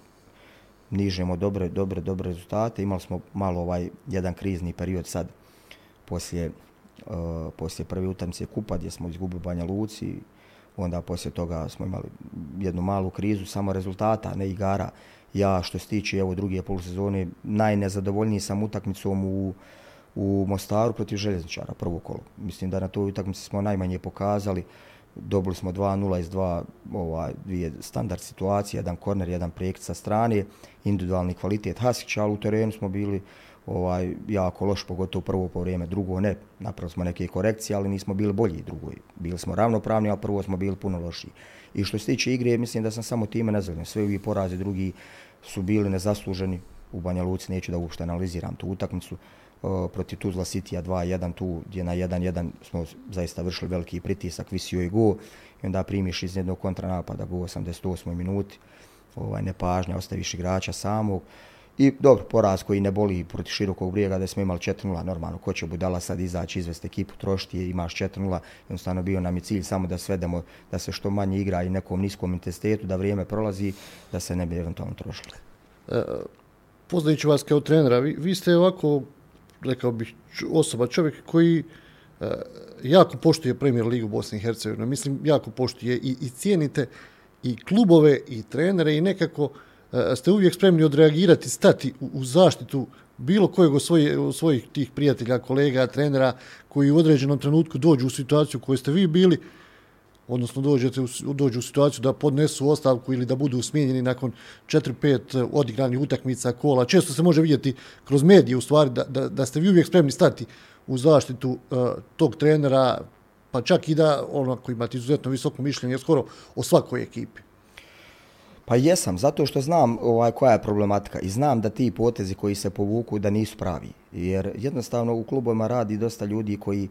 nižemo dobre, dobre, dobre rezultate. Imali smo malo ovaj jedan krizni period sad poslije, uh, poslije prve utakmice kupa gdje smo izgubili Banja Luci. Onda poslije toga smo imali jednu malu krizu samo rezultata, ne igara. Ja što se tiče evo druge polusezone najnezadovoljniji sam utakmicom u u Mostaru protiv Željezničara prvo kolo. Mislim da na toj utakmici smo najmanje pokazali. Dobili smo 2-0 iz dva ovaj, dvije standard situacije, jedan korner, jedan prekid sa strane, individualni kvalitet Hasića, ali u terenu smo bili ovaj jako loš, pogotovo prvo po vrijeme, drugo ne. Napravili smo neke korekcije, ali nismo bili bolji drugoj. Bili smo ravnopravni, a prvo smo bili puno lošiji. I što se tiče igre, mislim da sam samo time nezadovoljan. Sve ovi porazi drugi su bili nezasluženi. U Banja Luci neću da uopšte analiziram tu utakmicu uh, proti Tuzla City-a 2-1 tu gdje na 1-1 smo zaista vršili veliki pritisak, visio i go i onda primiš iz jednog kontranapada go 88. minuti, ovaj, nepažnja, ostaviš igrača samog. I dobro, poraz koji ne boli proti širokog brijega da smo imali 4-0, normalno, ko će budala sad izaći, izvesti ekipu, trošiti, imaš 4-0, jednostavno bio nam je cilj samo da svedemo da se što manje igra i nekom niskom intensitetu, da vrijeme prolazi, da se ne bi eventualno trošili.
E, poznajući vas kao trenera, vi, vi ste ovako, rekao bih, osoba, čovjek koji uh, jako poštuje premier ligu Bosne i Hercegovine, mislim, jako poštuje i, i cijenite i klubove i trenere i nekako uh, ste uvijek spremni odreagirati, stati u, u zaštitu bilo kojeg od svoj, od svojih tih prijatelja, kolega, trenera koji u određenom trenutku dođu u situaciju u kojoj ste vi bili, odnosno dođete u, dođu u situaciju da podnesu ostavku ili da budu smijenjeni nakon 4-5 e, odigranih utakmica kola. Često se može vidjeti kroz medije u stvari da, da, da ste vi uvijek spremni stati u zaštitu uh, tog trenera, pa čak i da ono koji imate izuzetno visoko mišljenje skoro o svakoj ekipi.
Pa jesam, zato što znam ovaj koja je problematika i znam da ti potezi koji se povuku da nisu pravi. Jer jednostavno u klubovima radi dosta ljudi koji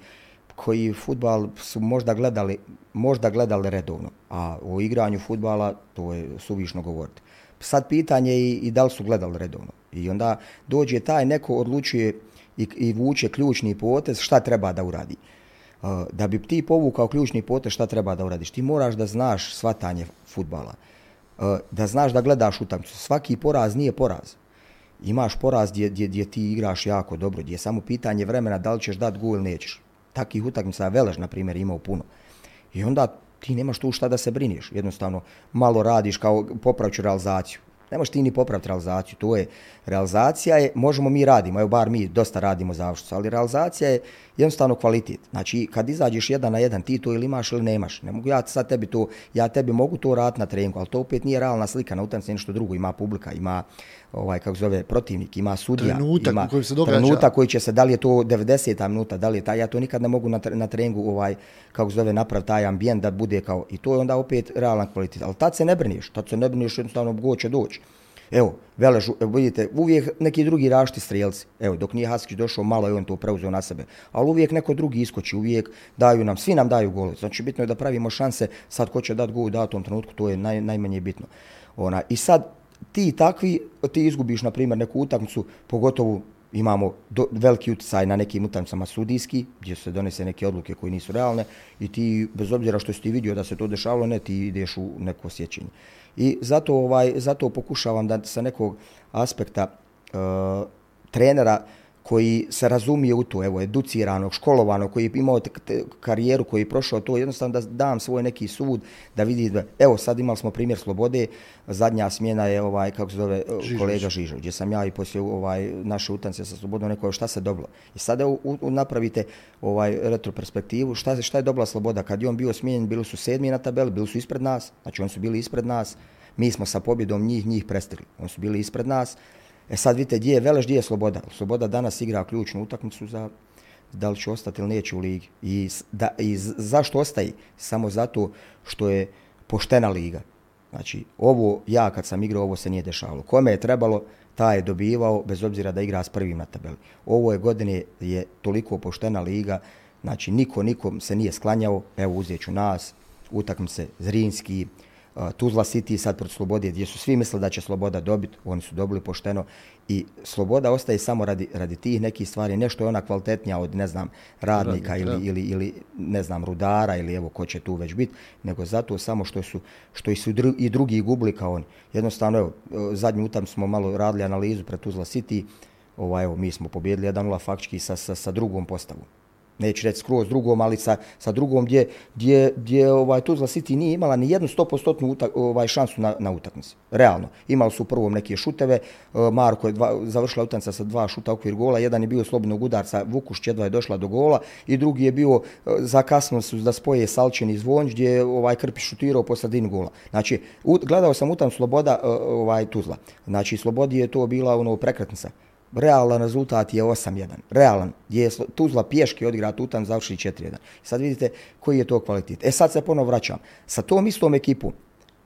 koji futbal su možda gledali, možda gledali redovno, a o igranju futbala to je suvišno govoriti. Sad pitanje je i, i da li su gledali redovno. I onda dođe taj neko odlučuje i, i vuče ključni potez šta treba da uradi. E, da bi ti povukao ključni potez šta treba da uradiš, ti moraš da znaš svatanje futbala. E, da znaš da gledaš utakmicu. Svaki poraz nije poraz. Imaš poraz gdje, gdje, gdje ti igraš jako dobro, gdje je samo pitanje vremena da li ćeš dati gol ili nećeš. Takih utakmica Velež, na primjer, imao puno. I onda ti nemaš tu šta da se briniš. Jednostavno, malo radiš kao popravću realizaciju. Ne možeš ti ni popraviti realizaciju. To je, realizacija je, možemo mi radimo, evo bar mi dosta radimo završnicu, ali realizacija je jednostavno kvalitet. Znači, kad izađeš jedan na jedan, ti to ili imaš ili nemaš. Ne mogu ja sad tebi to, ja tebi mogu to raditi na treningu, ali to opet nije realna slika na utakmici, nešto drugo. Ima publika, ima ovaj kako zove protivnik, ima sudija,
trenutak
ima
koji se događa.
trenutak koji će se, da li je to 90. minuta, da li je taj, ja to nikad ne mogu na, na treningu ovaj, kako zove, naprav taj ambijent da bude kao, i to je onda opet realan kvalitet. Ali tad se ne briniš, tad se ne briniš, jednostavno go će doći. Evo, Velež, vidite, uvijek neki drugi rašti strijelci. Evo, dok nije Haskić došao, malo je on to preuzeo na sebe. Ali uvijek neko drugi iskoči, uvijek daju nam, svi nam daju gole. Znači, bitno je da pravimo šanse, sad ko će dati gol u datom trenutku, to je naj, najmanje bitno. Ona, I sad, ti takvi, ti izgubiš, na primjer, neku utakmicu, pogotovo imamo do, veliki utjecaj na nekim utakmicama sudijski, gdje se donese neke odluke koje nisu realne i ti, bez obzira što si ti vidio da se to dešavalo, ne, ti ideš u neko osjećenje. I zato ovaj zato pokušavam da sa nekog aspekta uh, trenera koji se razumije u to, evo, educiranog, školovanog, koji je imao karijeru, koji je prošao to, jednostavno da dam svoj neki sud, da vidi da, evo, sad imali smo primjer Slobode, zadnja smjena je, ovaj, kako se zove, Žižović. kolega Žižo, gdje sam ja i poslije ovaj, naše utance sa Slobodom rekao šta se dobilo. I sada u, u, napravite ovaj retroperspektivu, šta, šta je dobila Sloboda? Kad je on bio smijenjen, bili su sedmi na tabeli, bili su ispred nas, znači oni su bili ispred nas, mi smo sa pobjedom njih, njih prestigli. Oni su bili ispred nas, E sad vidite gdje je Veleš, gdje je Sloboda. Sloboda danas igra ključnu utakmicu za da li će ostati ili neće u ligi. I, da, i zašto ostaje? Samo zato što je poštena liga. Znači, ovo, ja kad sam igrao, ovo se nije dešavalo. Kome je trebalo, ta je dobivao, bez obzira da igra s prvim na tabeli. Ovo je godine je toliko poštena liga, znači niko nikom se nije sklanjao, evo uzet ću nas, utakmice Zrinski, Tuzla City sad protiv Slobode, gdje su svi mislili da će Sloboda dobiti, oni su dobili pošteno i Sloboda ostaje samo radi, radi tih nekih stvari, nešto je ona kvalitetnija od, ne znam, radnika Radnik, ili, ili, ili, ne znam, rudara ili evo ko će tu već biti, nego zato samo što su, što su i drugi gubli kao oni. Jednostavno, evo, zadnji utam smo malo radili analizu pred Tuzla City, ovaj, evo, mi smo pobjedili 1-0 faktički sa, sa, sa drugom postavom neću reći skroz drugom, ali sa, sa drugom gdje, gdje, gdje ovaj, Tuzla City nije imala ni jednu 100% utak, ovaj, šansu na, na utakmici. Realno. Imali su u prvom neke šuteve, e, Marko je dva, završila utakmica sa dva šuta okvir gola, jedan je bio slobodnog udarca, Vukuš jedva je došla do gola i drugi je bio e, zakasno su da spoje Salčin i Zvonč gdje je ovaj, Krpi šutirao po sredini gola. Znači, u, gledao sam utakmicu Sloboda e, ovaj, Tuzla. Znači, Slobodi je to bila ono prekretnica realan rezultat je 8-1. Realan. Je Tuzla pješki odigra Tutan, završi 4-1. Sad vidite koji je to kvalitet. E sad se ponovo vraćam. Sa tom istom ekipom,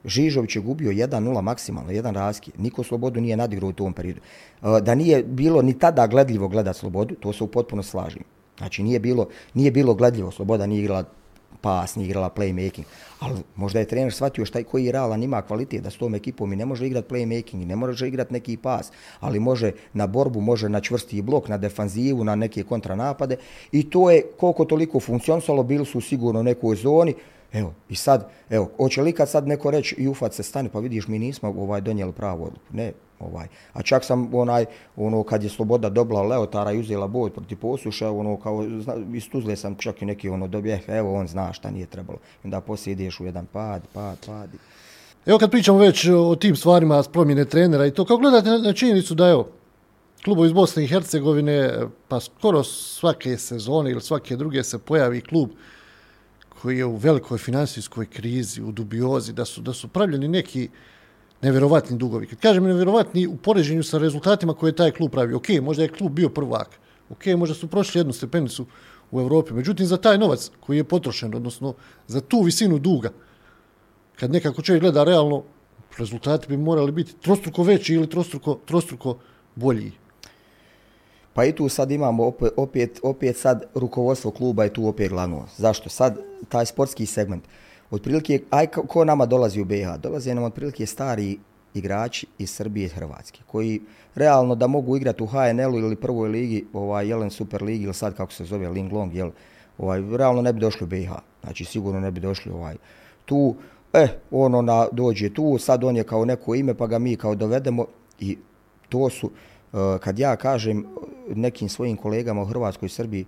Žižović je gubio 1-0 maksimalno, jedan razki. Niko Slobodu nije nadigrao u tom periodu. E, da nije bilo ni tada gledljivo gledat Slobodu, to se u potpuno slažim. Znači nije bilo, nije bilo gledljivo, Sloboda nije igrala pas, nije igrala playmaking. Ali možda je trener shvatio šta koji je realan ima kvalitet da s tom ekipom i ne može igrati playmaking i ne može igrati neki pas, ali može na borbu, može na čvrsti blok, na defanzivu, na neke kontranapade i to je koliko toliko funkcionisalo, bili su sigurno u nekoj zoni, Evo, i sad, evo, hoće li kad sad neko reći i ufat se stane, pa vidiš, mi nismo ovaj donijeli pravu odluku. Ne, ovaj. A čak sam onaj, ono, kad je Sloboda dobila Leotara i uzela boj protiv posuša, ono, kao, iz Tuzle sam čak i neki, ono, dobije, eh, evo, on zna šta nije trebalo. I onda poslije ideš u jedan pad, pad, pad.
Evo kad pričamo već o tim stvarima s promjene trenera i to, kako gledate na činjenicu da, evo, klubovi iz Bosne i Hercegovine, pa skoro svake sezone ili svake druge se pojavi klub koji je u velikoj finansijskoj krizi, u dubiozi, da su, da su pravljeni neki nevjerovatni dugovi. Kad kažem nevjerovatni u poređenju sa rezultatima koje je taj klub pravi, ok, možda je klub bio prvak, ok, možda su prošli jednu stepenicu u Evropi, međutim za taj novac koji je potrošen, odnosno za tu visinu duga, kad nekako čovjek gleda realno, rezultati bi morali biti trostruko veći ili trostruko, trostruko bolji.
Pa i tu sad imamo opet, opet, opet sad rukovodstvo kluba je tu opet glavno. Zašto? Sad taj sportski segment. Otprilike, aj ko nama dolazi u BiH? Dolaze nam otprilike stari igrači iz Srbije i Hrvatske, koji realno da mogu igrati u HNL-u ili prvoj ligi, ovaj Jelen Super Ligi ili sad kako se zove Ling Long, jel, ovaj, realno ne bi došli u BiH. Znači sigurno ne bi došli ovaj tu. Eh, e, ono na, dođe tu, sad on je kao neko ime pa ga mi kao dovedemo i to su, eh, kad ja kažem nekim svojim kolegama u Hrvatskoj i Srbiji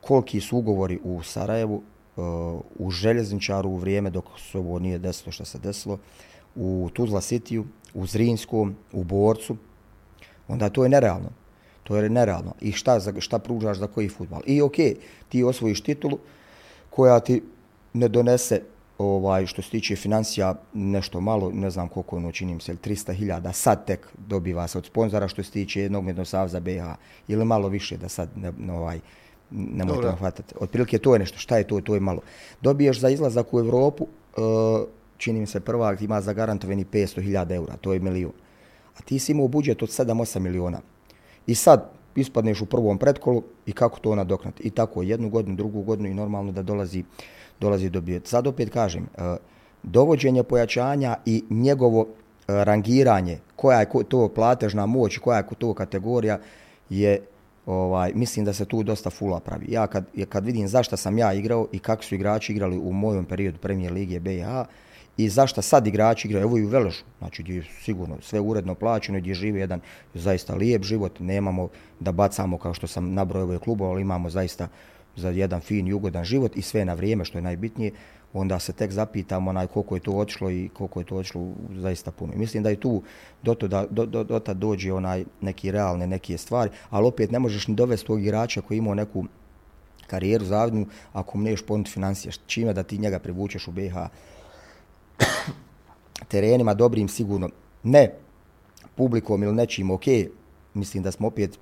koliki su ugovori u Sarajevu, u željezničaru u vrijeme dok se ovo nije desilo što se desilo, u Tuzla Cityu, u Zrinskom, u Borcu, onda to je nerealno. To je nerealno. I šta, za, šta pružaš za koji futbal? I okay, ti osvojiš titulu koja ti ne donese ovaj što se tiče financija nešto malo, ne znam koliko ono činim se, 300.000 sad tek dobiva se od sponzora što se tiče jednog mednog savza BH ili malo više da sad ne, ne ovaj nemojte me hvatati. Otprilike to je nešto, šta je to, to je malo. Dobiješ za izlazak u Evropu, uh, čini mi se prvak ima zagarantovani 500.000 eura, to je milion. A ti si imao budžet od 7-8 miliona. I sad ispadneš u prvom pretkolu i kako to nadoknati. I tako jednu godinu, drugu godinu i normalno da dolazi, dolazi do bijeta. Sad opet kažem, uh, dovođenje pojačanja i njegovo uh, rangiranje, koja je to platežna moć, koja je to kategorija, je ovaj, mislim da se tu dosta fula pravi. Ja kad, kad vidim zašto sam ja igrao i kako su igrači igrali u mojom periodu Premier Lige BiH i zašto sad igrači igraju, evo i u Veležu, znači gdje je sigurno sve uredno plaćeno, gdje živi jedan zaista lijep život, nemamo da bacamo kao što sam nabrojao ovaj klubov, ali imamo zaista za jedan fin i ugodan život i sve na vrijeme, što je najbitnije, onda se tek zapitamo onaj koliko je to otišlo i koliko je to otišlo zaista puno. I mislim da je tu do, to, da, do, do, do tad dođe onaj neki realne neke stvari, ali opet ne možeš ni dovesti tog igrača koji ima neku karijeru zavidnu ako mu neš ponuditi financije. Čime da ti njega privučeš u BH terenima dobrim sigurno. Ne publikom ili nečim, ok, mislim da smo opet,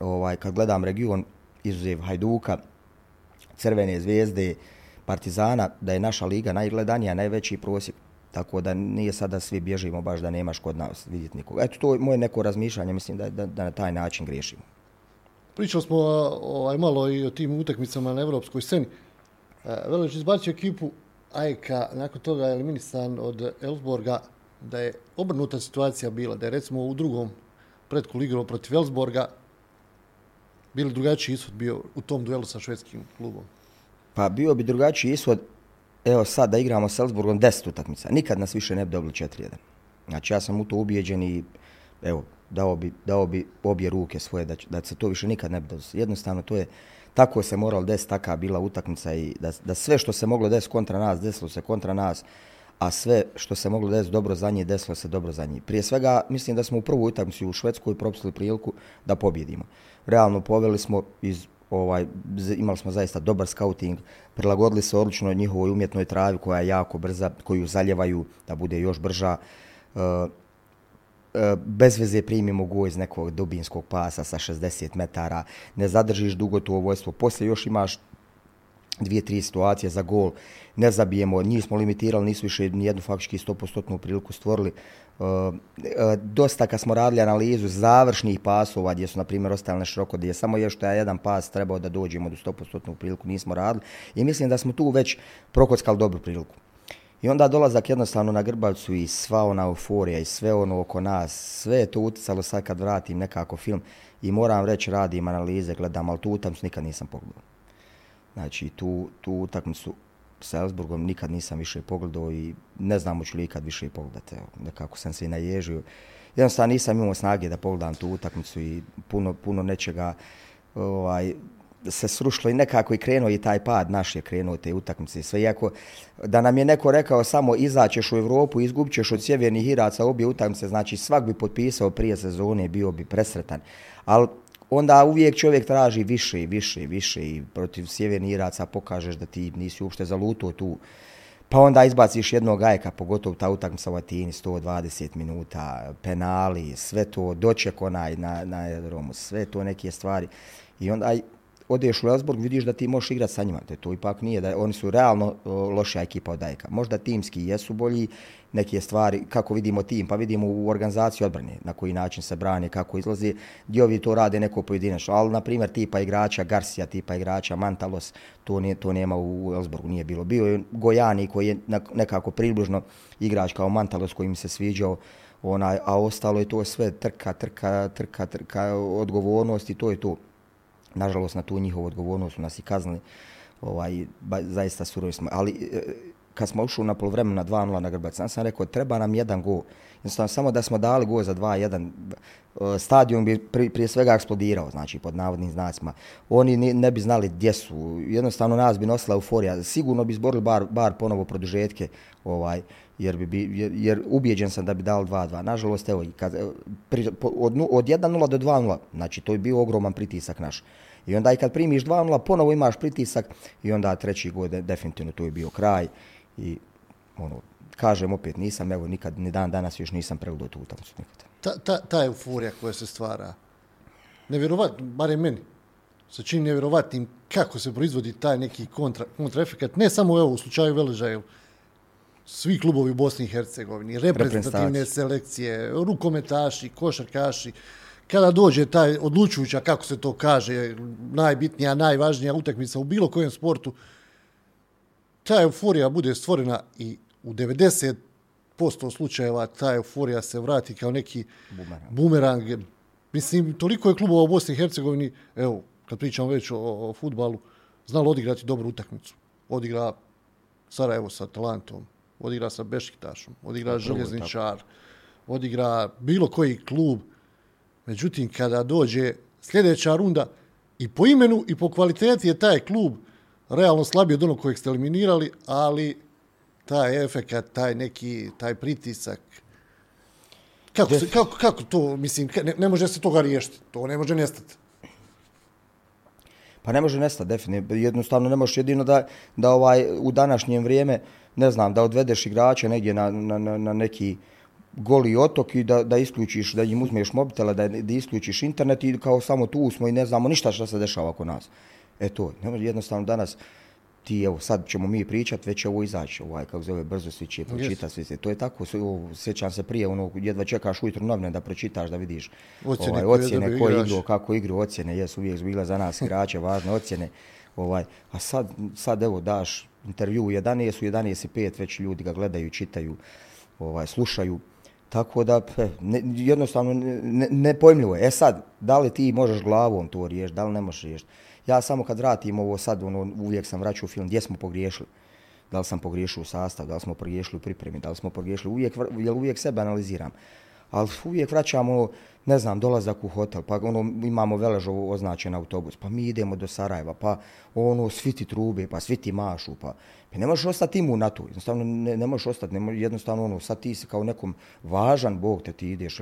ovaj, kad gledam region, izuzev Hajduka, Crvene zvezde, Partizana, da je naša liga najgledanija, najveći prosjek. Tako da nije sada svi bježimo baš da nemaš kod nas vidjeti nikoga. Eto, to je moje neko razmišljanje, mislim da, da, da na taj način griješimo.
Pričali smo ovaj, malo i o tim utakmicama na evropskoj sceni. E, Velič izbacio ekipu Ajka nakon toga je eliminisan od Elfborga, da je obrnuta situacija bila, da je recimo u drugom predkolu igrao protiv Elsborga, bili drugačiji ishod bio u tom duelu sa švedskim klubom?
Pa bio bi drugačiji ishod, evo sad da igramo s Salzburgom 10 utakmica, nikad nas više ne bi dobili 4-1. Znači ja sam u to ubijeđen i evo, dao bi, dao bi obje ruke svoje da, da se to više nikad ne bi dobili. Jednostavno to je, tako se moralo desiti, taka bila utakmica i da, da sve što se moglo desiti kontra nas, desilo se kontra nas, a sve što se moglo desiti dobro za njih, desilo se dobro za njih. Prije svega, mislim da smo u prvoj utakmici u Švedskoj propustili priliku da pobjedimo. Realno poveli smo iz ovaj imali smo zaista dobar scouting, prilagodili se odlično njihovoj umjetnoj travi koja je jako brza, koju zaljevaju da bude još brža. E, e bez veze primimo go iz nekog dubinskog pasa sa 60 metara, ne zadržiš dugo to vojstvo, poslije još imaš dvije, tri situacije za gol, ne zabijemo, nismo limitirali, nisu više nijednu faktički 100% priliku stvorili. Uh, dosta kad smo radili analizu završnih pasova gdje su na primjer ostali široko, gdje je samo je što jedan pas trebao da dođemo do 100% priliku, nismo radili i mislim da smo tu već prokockali dobru priliku. I onda dolazak jednostavno na Grbavcu i sva ona euforija i sve ono oko nas, sve je to uticalo sad kad vratim nekako film i moram reći radim analize, gledam, ali tu utamcu nikad nisam pogledao. Znači tu, tu utakmicu s Elsburgom nikad nisam više pogledao i ne znam hoću li ikad više pogledati. Evo, nekako sam se i naježio. Jednostavno nisam imao snage da pogledam tu utakmicu i puno, puno nečega ovaj, se srušilo i nekako i krenuo i taj pad naš je krenuo te utakmice. Sve iako da nam je neko rekao samo izaćeš u Evropu, izgubit ćeš od sjevernih iraca obje utakmice, znači svak bi potpisao prije sezone, bio bi presretan. Ali onda uvijek čovjek traži više i više i više i protiv sjeverni iraca pokažeš da ti nisi uopšte zaluto tu. Pa onda izbaciš jednog ajka, pogotovo ta utakmica u Atini, 120 minuta, penali, sve to, doček onaj na, na aerodromu, sve to neke stvari. I onda odeš u Elsborg, vidiš da ti možeš igrati sa njima. To, to ipak nije, da oni su realno loša ekipa od Ajka. Možda timski jesu bolji, neke stvari, kako vidimo tim, pa vidimo u organizaciji odbrane, na koji način se brane, kako izlazi, gdje ovi to rade neko pojedinačno. Ali, na primjer, tipa igrača Garcia, tipa igrača Mantalos, to, ne, to nema u Elsborgu, nije bilo. Bio je Gojani koji je nekako približno igrač kao Mantalos koji mi se sviđao, onaj, a ostalo je to sve trka, trka, trka, trka, odgovornost i to je to nažalost na tu njihovu odgovornost su nas i kaznili, ovaj, ba, zaista surovi smo. Ali e, kad smo ušli na polovremenu na 2-0 na Grbac, sam sam rekao, treba nam jedan gol. Jednostavno, samo da smo dali gol za 2-1, e, stadion bi prije svega eksplodirao, znači pod navodnim znacima. Oni ne, ne bi znali gdje su, jednostavno nas bi nosila euforija. Sigurno bi zborili bar, bar ponovo produžetke, ovaj, jer, bi, jer, jer ubijeđen sam da bi dal 2-2. Nažalost, evo, kad, e, pri, od, od 1-0 do 2-0, znači to je bio ogroman pritisak naš. I onda i kad primiš 2-0, ponovo imaš pritisak i onda treći god definitivno to je bio kraj. I ono, kažem opet, nisam, evo, nikad, ni dan danas još nisam preudo tu utakmicu nikad.
Ta, ta, ta euforija koja se stvara, nevjerovatno, bare meni, se čini nevjerovatnim kako se proizvodi taj neki kontra, kontraefekat, ne samo evo, u slučaju Veležaju, svi klubovi u Bosni i Hercegovini, reprezentativne selekcije, rukometaši, košarkaši, kada dođe taj odlučujuća, kako se to kaže, najbitnija, najvažnija utakmica u bilo kojem sportu, ta euforija bude stvorena i u 90% slučajeva ta euforija se vrati kao neki bumerang. bumerang. Mislim, toliko je klubova u Bosni i Hercegovini, evo, kad pričamo već o, o futbalu, znalo odigrati dobru utakmicu. Odigra Sarajevo sa Talantom, odigra sa Bešiktašom, odigra Željezničar, odigra bilo koji klub. Međutim, kada dođe sljedeća runda, i po imenu i po kvaliteti je taj klub realno slabiji od onog kojeg ste eliminirali, ali taj efekat, taj neki, taj pritisak, kako, se, kako, kako to, mislim, ne, ne može se toga riješiti, to ne može nestati.
Pa ne može nestati, definitivno. Jednostavno ne možeš jedino da, da ovaj, u današnjem vrijeme, ne znam, da odvedeš igrače negdje na, na, na, na neki goli otok i da, da isključiš, da im uzmeš mobitela, da, da isključiš internet i kao samo tu smo i ne znamo ništa što se dešava oko nas. E to, ne može jednostavno danas, ti evo sad ćemo mi pričat, već će ovo izaći, ovaj, kako zove, brzo svi će pročitati, svi se. To je tako, sjećam se prije, ono, jedva čekaš ujutru novine da pročitaš, da vidiš ocjene, ovaj, ocjene ko je igrao, kako igru, ocjene, jesu uvijek zbila za nas igrače, važne ocjene. Ovaj, a sad, sad evo daš intervju u 11, u 11 i 5 već ljudi ga gledaju, čitaju, ovaj, slušaju. Tako da, ne, jednostavno, ne, ne pojmljivo je. E sad, da li ti možeš glavom to riješiti, da li ne možeš riješiti? Ja samo kad vratim ovo sad, ono, uvijek sam vraćao film, gdje smo pogriješili? Da li sam pogriješio u sastav, da li smo pogriješili u pripremi, da li smo pogriješili, uvijek, jel uvijek sebe analiziram. Ali uvijek vraćamo, ono, ne znam, dolazak u hotel, pa ono, imamo Veležovo označen autobus, pa mi idemo do Sarajeva, pa ono, svi ti trube, pa svi ti mašu, pa, pa ne možeš ostati imun na to, jednostavno ne, ne možeš ostati, ne možeš, jednostavno ono, sad ti si kao nekom važan Bog te ti ideš,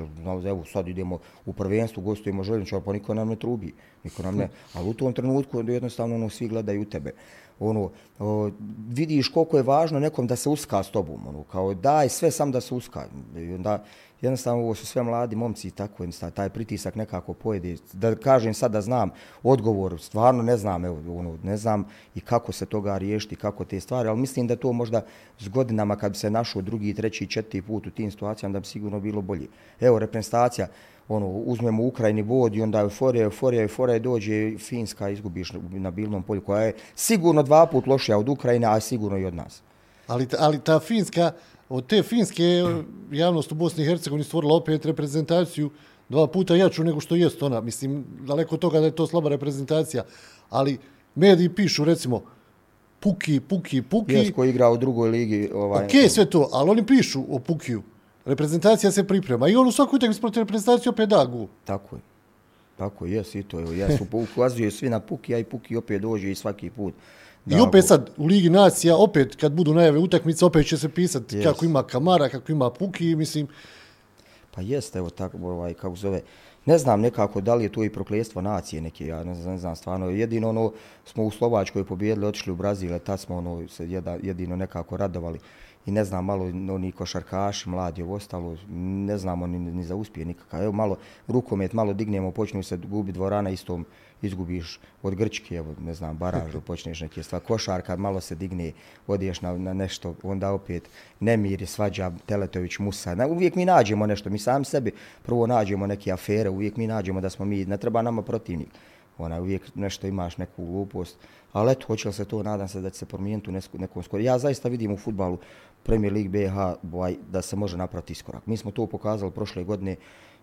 evo sad idemo u prvenstvu, gostujemo željničar, pa niko nam ne trubi, niko nam ne, ali u tom trenutku jednostavno ono, svi gledaju tebe ono, o, vidiš koliko je važno nekom da se uska s tobom, ono, kao daj sve sam da se uska. I onda, jednostavno, ovo su sve mladi momci i tako, jednostavno, taj pritisak nekako pojede. Da kažem sad da znam odgovor, stvarno ne znam, evo, ono, ne znam i kako se toga riješiti, kako te stvari, ali mislim da to možda s godinama kad bi se našao drugi, treći, četiri put u tim situacijama da bi sigurno bilo bolje. Evo, reprezentacija, ono, uzmemo Ukrajini vod i onda euforija, euforija, euforija dođe Finska, izgubiš na bilnom polju, koja je sigurno dva put lošija od Ukrajine, a sigurno i od nas.
Ali, ali ta Finska, od te Finske javnost u Bosni i Hercegovini stvorila opet reprezentaciju dva puta jaču nego što jest ona. Mislim, daleko od toga da je to slaba reprezentacija. Ali mediji pišu, recimo, Puki, Puki, Puki.
Jes, koji igra u drugoj ligi.
Ovaj... Ok, sve to, ali oni pišu o Pukiju. Reprezentacija se priprema i on u svaku utakmicu protiv reprezentacije opet da gu.
Tako je. Tako je, jes i to. Jes, ukazuju svi na Puki, a i Puki opet dođe i svaki put.
Da, I opet sad, u Ligi nacija, opet kad budu najave utakmice, opet će se pisati yes. kako ima Kamara, kako ima Puki, mislim.
Pa jeste, evo tako, ovaj, kako zove, ne znam nekako da li je to i prokljestvo nacije neke, ja ne znam, ne znam stvarno, jedino ono, smo u Slovačkoj pobijedili, otišli u Brazile, tad smo ono, se jedino nekako radovali i ne znam malo oni košarkaši, mladi ovo ostalo, ne znamo ni, ni za uspije nikakav. Evo malo rukomet, malo dignemo, počnu se gubi dvorana, istom izgubiš od Grčke, evo ne znam, baražu, počneš neke stvari. Košarka, malo se digne, odiješ na, na nešto, onda opet nemir, svađa, Teletović, Musa. Na, uvijek mi nađemo nešto, mi sami sebi prvo nađemo neke afere, uvijek mi nađemo da smo mi, ne treba nama protivnik. Ona, uvijek nešto imaš, neku glupost. Ali eto, hoće li se to, nadam se da će se promijeniti u nekom skoro. Ja zaista vidim u futbalu Premier League BH boj, da se može napraviti iskorak. Mi smo to pokazali prošle godine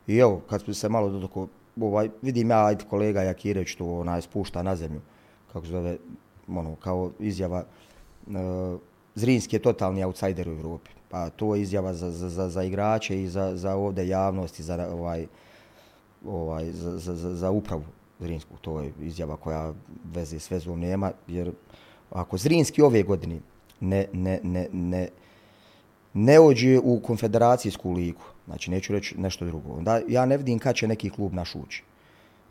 i evo, kad smo se malo dodoko, ovaj, vidim ja, ajde kolega Jakireć to onaj, spušta na zemlju, kako zove, ono, kao izjava, uh, Zrinski je totalni outsider u Evropi. Pa to je izjava za, za, za, za igrače i za, za ovde javnost i za, ovaj, ovaj, za, za, za, za upravu Zrinskog. To je izjava koja veze s vezom nema, jer ako Zrinski ove godine ne, ne, ne, ne, ne ođe u konfederacijsku ligu, znači neću reći nešto drugo, onda ja ne vidim kad će neki klub naš ući.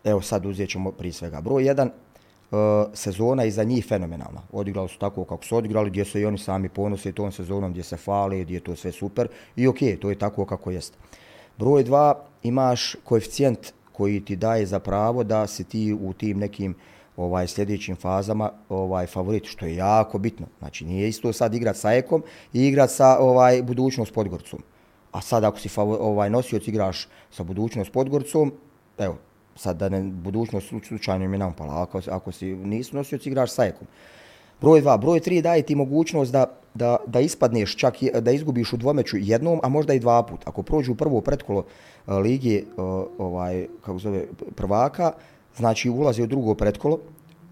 Evo sad uzet ćemo prije svega. Broj jedan, uh, sezona iza njih fenomenalna. Odigrali su tako kako su odigrali, gdje se i oni sami ponose tom sezonom, gdje se fale, gdje je to sve super. I okej, okay, to je tako kako jeste. Broj dva, imaš koeficijent koji ti daje za pravo da si ti u tim nekim uh, ovaj sljedećim fazama ovaj favorit što je jako bitno. Znači nije isto sad igrat sa Ekom i igrat sa ovaj budućnost Podgorcom. A sad ako si favor, ovaj nosioc igraš sa budućnost Podgorcom, evo sad da ne budućnost slučajno mi nam pala, ako, ako si nisi nosioc igraš sa Ekom. Broj 2, broj 3 daje ti mogućnost da, da, da ispadneš čak i, da izgubiš u dvomeću jednom, a možda i dva put. Ako prođu u prvo pretkolo uh, eh, lige uh, ovaj kako zove prvaka, znači ulaze u drugo pretkolo,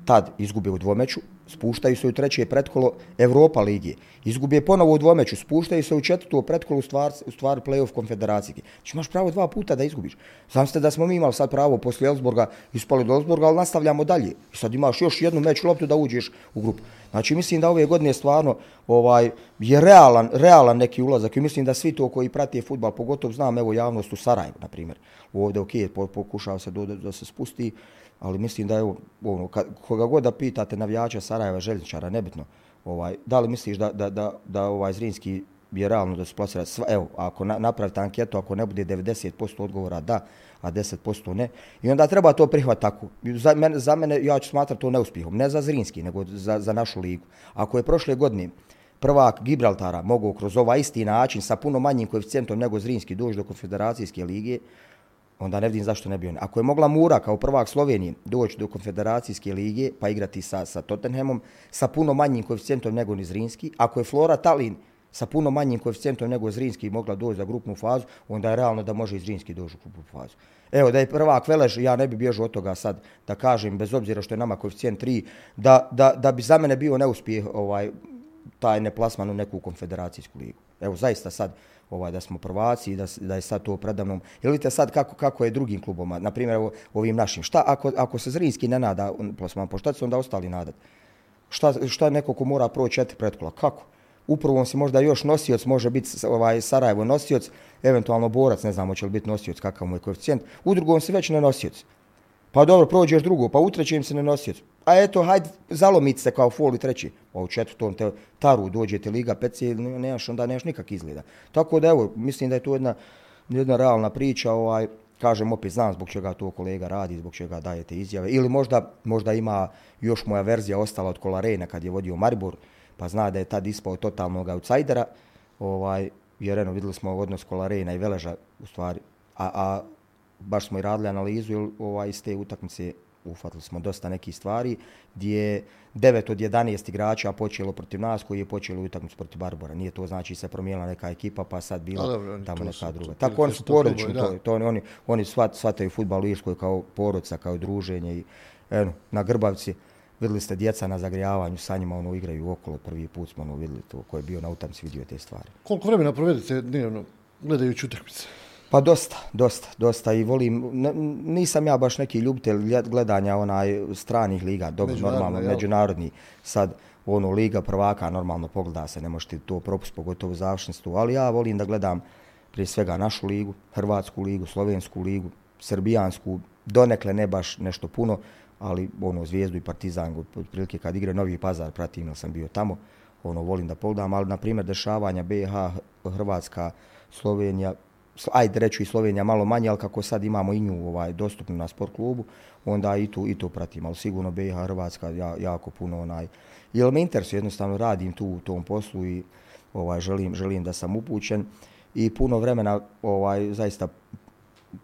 tad izgube u dvomeću, spuštaju se u treće pretkolo Evropa ligi, izgube ponovo u dvomeću, spuštaju se u četvrtu pretkolo u stvar, u stvar play-off konfederacije. Znači imaš pravo dva puta da izgubiš. Znam ste da smo mi imali sad pravo posle Elsborga, ispali do Elsborga, ali nastavljamo dalje. I sad imaš još jednu meč loptu da uđeš u grupu. Znači mislim da ove godine stvarno ovaj je realan, realan neki ulazak i mislim da svi to koji prati fudbal, pogotovo znam evo javnost u Sarajevu, na primjer. Ovde ok, pokušao se do, da se spusti, ali mislim da je ono, kad, koga god da pitate navijača Sarajeva, željničara, nebitno, ovaj, da li misliš da, da, da, da ovaj Zrinski je realno da se plasira, sva, evo, ako na, napravite anketu, ako ne bude 90% odgovora da, a 10% ne, i onda treba to prihvat tako. Za mene, za mene ja ću smatrati to neuspjehom, ne za Zrinski, nego za, za našu ligu. Ako je prošle godine prvak Gibraltara mogao kroz ovaj isti način sa puno manjim koeficijentom nego Zrinski doći do konfederacijske lige, onda ne vidim zašto ne bi on. Ako je mogla Mura kao prvak Slovenije doći do konfederacijske lige pa igrati sa, sa Tottenhamom sa puno manjim koeficijentom nego ni Zrinski, ako je Flora Tallinn sa puno manjim koeficijentom nego Zrinski mogla doći za grupnu fazu, onda je realno da može i Zrinski doći u grupnu fazu. Evo, da je prvak Velež, ja ne bi bježao od toga sad da kažem, bez obzira što je nama koeficijent 3, da, da, da bi za mene bio neuspjeh ovaj, taj neplasman u neku konfederacijsku ligu. Evo, zaista sad, ovaj da smo prvaci i da, da je sad to predavnom. Jel vidite sad kako, kako je drugim kluboma, na primjer ovim našim. Šta ako, ako se Zrinski ne nada plasman, po šta će onda ostali nadat? Šta, šta neko ko mora proći četiri pretkola? Kako? U prvom si možda još nosioc, može biti ovaj Sarajevo nosioc, eventualno borac, ne znamo će li biti nosioc, kakav mu je koeficijent. U drugom si već ne nosioc. Pa dobro, prođeš drugo, pa u trećem se ne nosioc. A eto, hajde, zalomit se kao foli treći. Pa u četvrtom te taru dođete Liga peci, nemaš, onda nemaš nikak izgleda. Tako da evo, mislim da je to jedna, jedna realna priča, ovaj, kažem opet znam zbog čega to kolega radi, zbog čega dajete izjave. Ili možda, možda ima još moja verzija ostala od Kolarena kad je vodio Maribor, pa zna da je tad ispao totalnog outsidera, ovaj, jer eno, videli smo odnos Kolarena i Veleža, u stvari, a, a baš smo i radili analizu, jer ovaj, iz te utakmice ufatili smo dosta nekih stvari, gdje je 9 od 11 igrača počelo protiv nas, koji je počelo utakmicu protiv Barbora. Nije to znači se promijenila neka ekipa, pa sad bila dobro, tamo neka su, druga. Tako oni su porodični, to, to, oni, oni, oni svat, shvataju futbal u Irskoj kao porodca, kao druženje. I, eno, na Grbavci videli ste djeca na zagrijavanju, sa njima ono, igraju okolo, prvi put smo ono, videli to, ko je bio na utakmici, vidio te stvari.
Koliko vremena provedete dnevno gledajući utakmice?
Pa dosta, dosta, dosta i volim, nisam ja baš neki ljubitelj gledanja onaj stranih liga, dobro, normalno, jel? međunarodni, sad ono liga prvaka, normalno pogleda se, ne možete to propust, pogotovo završenstvu, ali ja volim da gledam prije svega našu ligu, Hrvatsku ligu, Slovensku ligu, Srbijansku, donekle ne baš nešto puno, ali ono Zvijezdu i Partizan, otprilike kad igre Novi Pazar, pratim, jer sam bio tamo, ono volim da pogledam, ali na primjer dešavanja BiH, Hrvatska, Slovenija, ajde reću i Slovenija malo manje, ali kako sad imamo i nju ovaj, dostupnu na sport klubu, onda i tu, i tu pratim, ali sigurno BiH Hrvatska ja, jako puno onaj, jer me interesuje, jednostavno radim tu u tom poslu i ovaj, želim, želim da sam upućen i puno vremena ovaj, zaista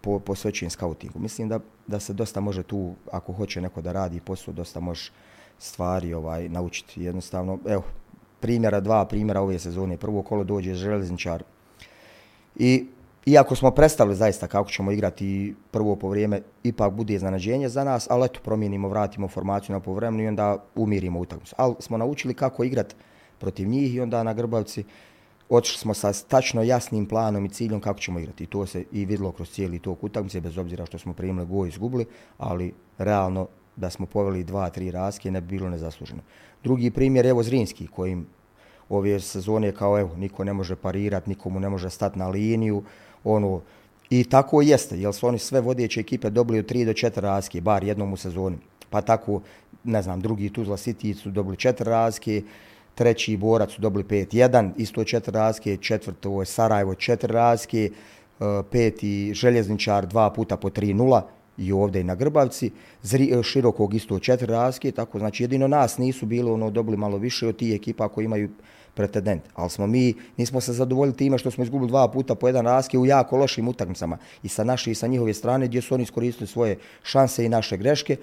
po, posvećujem skautingu. Mislim da, da se dosta može tu, ako hoće neko da radi posao, dosta može stvari ovaj naučiti. Jednostavno, evo, primjera, dva primjera ove sezone. Prvo kolo dođe železničar i iako smo predstavili zaista kako ćemo igrati prvo po vrijeme, ipak bude iznenađenje za nas, ali eto, promijenimo, vratimo formaciju na povremenu i onda umirimo utakmicu. Ali smo naučili kako igrati protiv njih i onda na Grbavci otišli smo sa tačno jasnim planom i ciljom kako ćemo igrati. I to se i vidlo kroz cijeli tok utakmice, bez obzira što smo primili go i izgubili, ali realno da smo poveli dva, tri raske ne bi bilo nezasluženo. Drugi primjer, evo Zrinski, kojim ove sezone kao evo, niko ne može parirati, nikomu ne može stati na liniju, ono, i tako jeste, jer su oni sve vodeće ekipe dobili od 3 do 4 razke, bar jednom u sezoni. Pa tako, ne znam, drugi Tuzla City su dobili 4 razke, treći Borac su dobili 5-1, isto 4 razke, četvrto je Sarajevo 4 razke, e, peti Željezničar dva puta po 3-0 i ovdje i na Grbavci, Zri, e, Širokog isto četiri raske, tako znači jedino nas nisu bilo ono dobili malo više od tih ekipa koji imaju pretendent. Ali smo mi, nismo se zadovoljili time što smo izgubili dva puta po jedan raske u jako lošim utakmicama. I sa naše i sa njihove strane gdje su oni iskoristili svoje šanse i naše greške,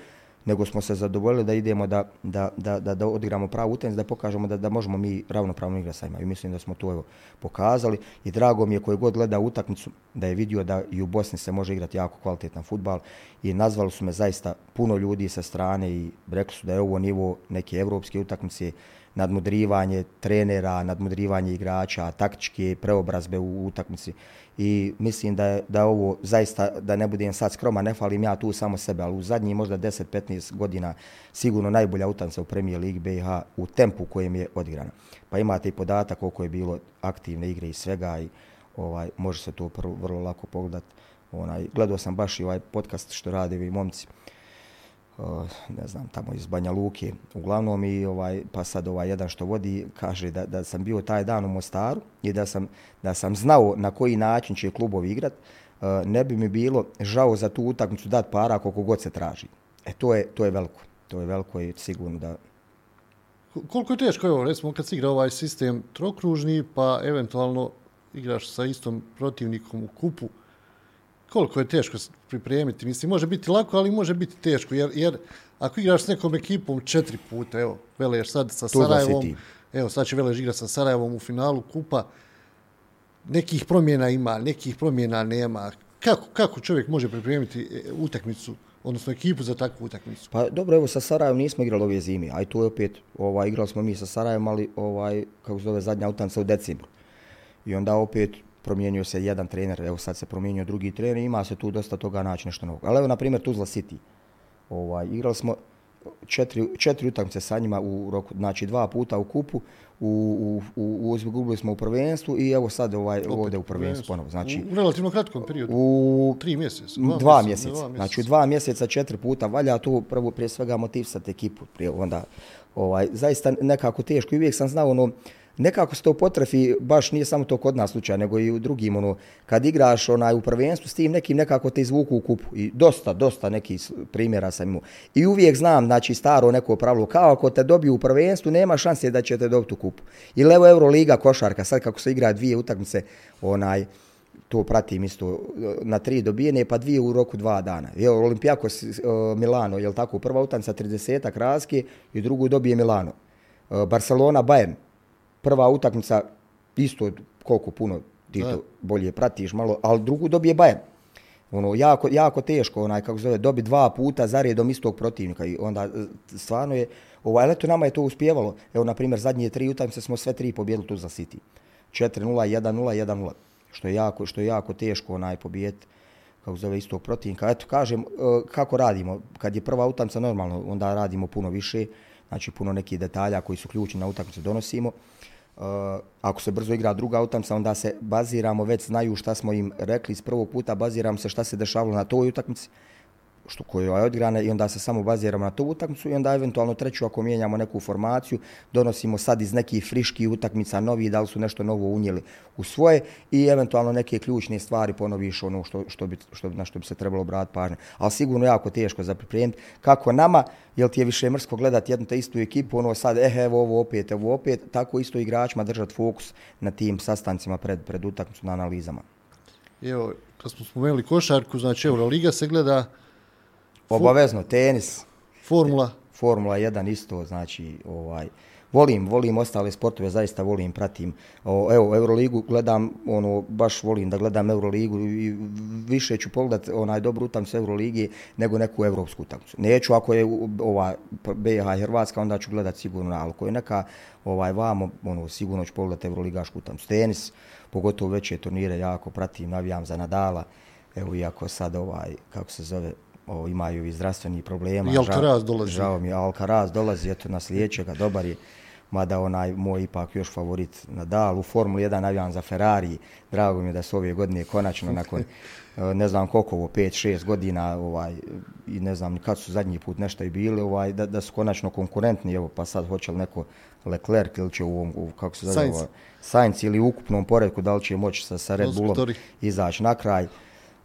nego smo se zadovoljili da idemo da, da, da, da, da odigramo pravu utakmicu, da pokažemo da, da možemo mi ravnopravno igrati sa njima. I mislim da smo to evo, pokazali. I drago mi je koji god gleda utakmicu da je vidio da i u Bosni se može igrati jako kvalitetan futbal. I nazvali su me zaista puno ljudi sa strane i rekli su da je ovo nivo neke evropske utakmice nadmudrivanje trenera, nadmudrivanje igrača, taktičke preobrazbe u utakmici. I mislim da je, da je ovo zaista, da ne budem sad skroma, ne falim ja tu samo sebe, ali u zadnji možda 10-15 godina sigurno najbolja utanca u premijer Ligi BiH u tempu kojem je odigrana. Pa imate i podatak koliko je bilo aktivne igre i svega i ovaj može se to prvo, vrlo lako pogledati. Onaj, gledao sam baš i ovaj podcast što rade vi momci Eh, ne znam, tamo iz Banja Luke, uglavnom i ovaj, pa sad ovaj jedan što vodi kaže da, da sam bio taj dan u Mostaru i da sam, da sam znao na koji način će klubovi igrat, eh, ne bi mi bilo žao za tu utakmicu dat para koliko god se traži. E to je, to je veliko, to je veliko i sigurno da...
Koliko je teško, evo, recimo kad se igra ovaj sistem trokružni, pa eventualno igraš sa istom protivnikom u kupu, koliko je teško pripremiti. Mislim, može biti lako, ali može biti teško, jer, jer ako igraš s nekom ekipom četiri puta, evo, Veleš sad sa Sarajevom, evo, sad će Veleš igrati sa Sarajevom u finalu kupa, nekih promjena ima, nekih promjena nema. Kako, kako čovjek može pripremiti e, utakmicu, odnosno ekipu za takvu utakmicu?
Pa dobro, evo sa Sarajevom nismo igrali ove zime, aj tu je opet, ovaj, igrali smo mi sa Sarajevom, ali ovaj, kako se zove zadnja utanca u decembru. I onda opet promijenio se jedan trener, evo sad se promijenio drugi trener, ima se tu dosta toga naći nešto novog. Ali evo, na primjer, Tuzla City. Ovaj, igrali smo četiri, četiri utakmice sa njima u roku, znači dva puta u kupu, u, u, u, u izgubili smo u prvenstvu i evo sad ovaj, Opet, ovdje u prvenstvu ponovo. Znači,
u, relativno kratkom periodu,
u
tri mjeseca.
Dva, dva mjeseca, mjeseca. Dva znači dva mjeseca četiri puta, valja tu prvo prije svega motivisati ekipu, prije onda ovaj, zaista nekako teško i uvijek sam znao ono, nekako se to potrefi, baš nije samo to kod nas slučaj, nego i u drugim, ono, kad igraš onaj, u prvenstvu s tim nekim, nekako te izvuku u kupu. I dosta, dosta nekih primjera sam imao. I uvijek znam, znači, staro neko pravilo, kao ako te dobiju u prvenstvu, nema šanse da će te dobiti u kupu. Ili evo Euroliga košarka, sad kako se igra dvije utakmice, onaj, to pratim isto na tri dobijene, pa dvije u roku dva dana. Evo, Olimpijakos e, Milano, je tako, prva utakmica 30-ak razke i drugu dobije Milano. E, Barcelona, Bayern, prva utakmica isto koliko puno ti to bolje pratiš malo, ali drugu dobije Bayern. Ono, jako, jako teško, onaj, kako zove, dobi dva puta za redom istog protivnika i onda e, stvarno je, ovaj, eto nama je to uspjevalo. Evo, na primjer, zadnje tri utakmice smo sve tri pobjedili tu za City. 4-0, 1-0, 1-0. Što je jako, što je jako teško onaj pobijeti kako zove istog protivnika. Eto, kažem, e, kako radimo? Kad je prva utakmica normalno, onda radimo puno više, znači puno nekih detalja koji su ključni na utakmicu donosimo. Uh, Eh, ako se brzo igra druga utakmica, onda se baziramo, već znaju šta smo im rekli. Iz prvog puta, baziram se šta se dešavalo na toj utakmici što koje je odigrana i onda se samo baziramo na tu utakmicu i onda eventualno treću ako mijenjamo neku formaciju, donosimo sad iz nekih friških utakmica novi, da li su nešto novo unijeli u svoje i eventualno neke ključne stvari ponoviš ono što, što bi, što, na što bi se trebalo brati pažnje. Ali sigurno jako teško za pripremiti. Kako nama, jel ti je više mrsko gledati jednu te istu ekipu, ono sad, eh, evo ovo opet, evo opet, tako isto igračima držati fokus na tim sastancima pred, pred utakmicu na analizama.
Evo, kad smo spomenuli košarku, znači Euroliga se gleda,
Obavezno, tenis.
Formula.
Formula 1 isto, znači, ovaj, volim, volim ostale sportove, zaista volim, pratim. O, evo, Euroligu gledam, ono, baš volim da gledam Euroligu i više ću pogledat onaj dobru utakmicu Euroligi nego neku evropsku utakmicu. Neću ako je ova BiH Hrvatska, onda ću gledat sigurno, ali ako je neka ovaj vamo, ono, sigurno ću pogledat Euroligašku utakmicu. Tenis, pogotovo veće turnire, jako pratim, navijam za Nadala. Evo, iako sad ovaj, kako se zove, o, imaju i zdravstveni problema.
I Alcaraz dolazi.
Žao mi, Alcaraz dolazi, eto, na sljedećega, dobar je. Mada onaj moj ipak još favorit Nadal u Formuli 1 navijam za Ferrari. Drago mi je da su ove godine konačno nakon ne znam koliko ovo, 5-6 godina ovaj, i ne znam kad su zadnji put nešto i bili, ovaj, da, da su konačno konkurentni, evo pa sad hoće li neko Leclerc ili će u ovom, u, kako se zove, ovaj, Sainz ili u ukupnom poredku, da li će moći sa, sa Red Bullom izaći na kraj.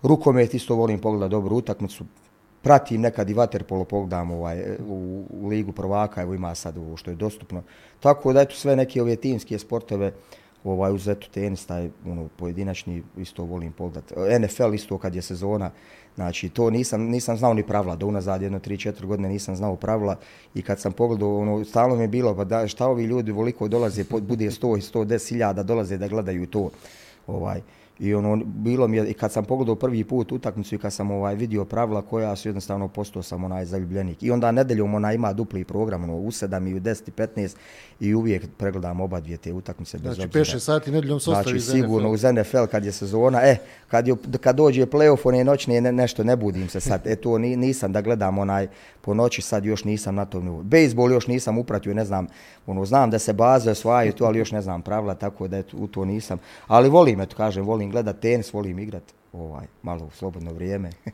Rukomet isto volim pogledati dobru utakmicu, pratim nekad i vaterpolo pogledam ovaj, e, u, u ligu prvaka, evo ima sad ovo što je dostupno. Tako da eto sve neke ove timske sportove, ovaj, uz eto tenis, taj ono, pojedinačni isto volim pogledat. NFL isto kad je sezona, znači to nisam, nisam znao ni pravila, do unazad jedno, tri, četiri godine nisam znao pravila i kad sam pogledao, ono, stalno mi je bilo, pa da, šta ovi ljudi voliko dolaze, bude 100 i 110 hiljada dolaze da gledaju to. Ovaj, I ono, bilo mi je, i kad sam pogledao prvi put utakmicu i kad sam ovaj vidio pravila koja su jednostavno postao sam onaj zaljubljenik. I onda nedeljom ona ima dupli program, ono, u 7 i u 10 i 15 i uvijek pregledam oba dvije te utakmice bez
znači, obzira. Znači, 5 sati nedeljom se
ostavi znači, sigurno uz NFL kad je sezona. E, kad, je, kad dođe playoff, one noćne ne, nešto, ne budim se sad. E, to nisam da gledam onaj po noći, sad još nisam na tom nivou. Bejsbol još nisam upratio, ne znam, ono, znam da se baze osvajaju to, ali još ne znam pravila, tako da eto, u to nisam. Ali volim, eto, kažem, volim gledat tenis, volim igrat ovaj, malo u slobodno vrijeme.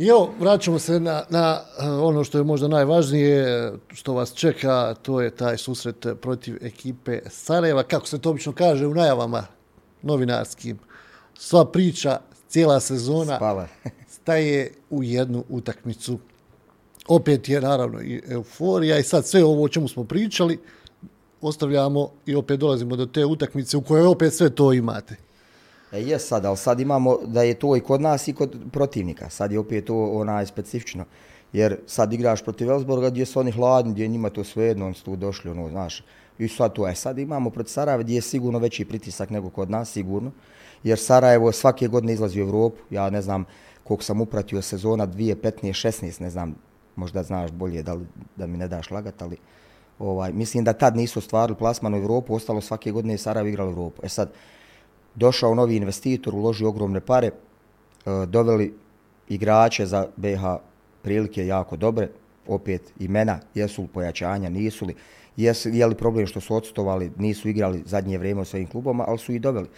I evo, vraćamo se na, na eh, ono što je možda najvažnije, što vas čeka, to je taj susret protiv ekipe Sarajeva. Kako se to obično kaže u najavama novinarskim, sva priča, cijela sezona
Spala.
staje u jednu utakmicu. Opet je naravno i euforija i sad sve ovo o čemu smo pričali, ostavljamo i opet dolazimo do te utakmice u kojoj opet sve to imate.
E je sad, ali sad imamo da je to i kod nas i kod protivnika. Sad je opet to onaj specifično. Jer sad igraš protiv Elsborga gdje su oni hladni, gdje njima to svejedno, oni su tu došli, ono, znaš. I sad to, je. sad imamo protiv Sarajeva gdje je sigurno veći pritisak nego kod nas, sigurno. Jer Sarajevo svake godine izlazi u Evropu, ja ne znam koliko sam upratio sezona 2015-16, ne znam, možda znaš bolje da, li, da mi ne daš lagat, ali ovaj, mislim da tad nisu stvarili plasman u Evropu, ostalo svake godine je Sarajevo igralo u Evropu. E sad, došao novi investitor, uložio ogromne pare, e, doveli igrače za BH prilike jako dobre, opet imena, jesu li pojačanja, nisu li, jesu, je li problem što su odstovali, nisu igrali zadnje vrijeme u svojim klubama, ali su i doveli.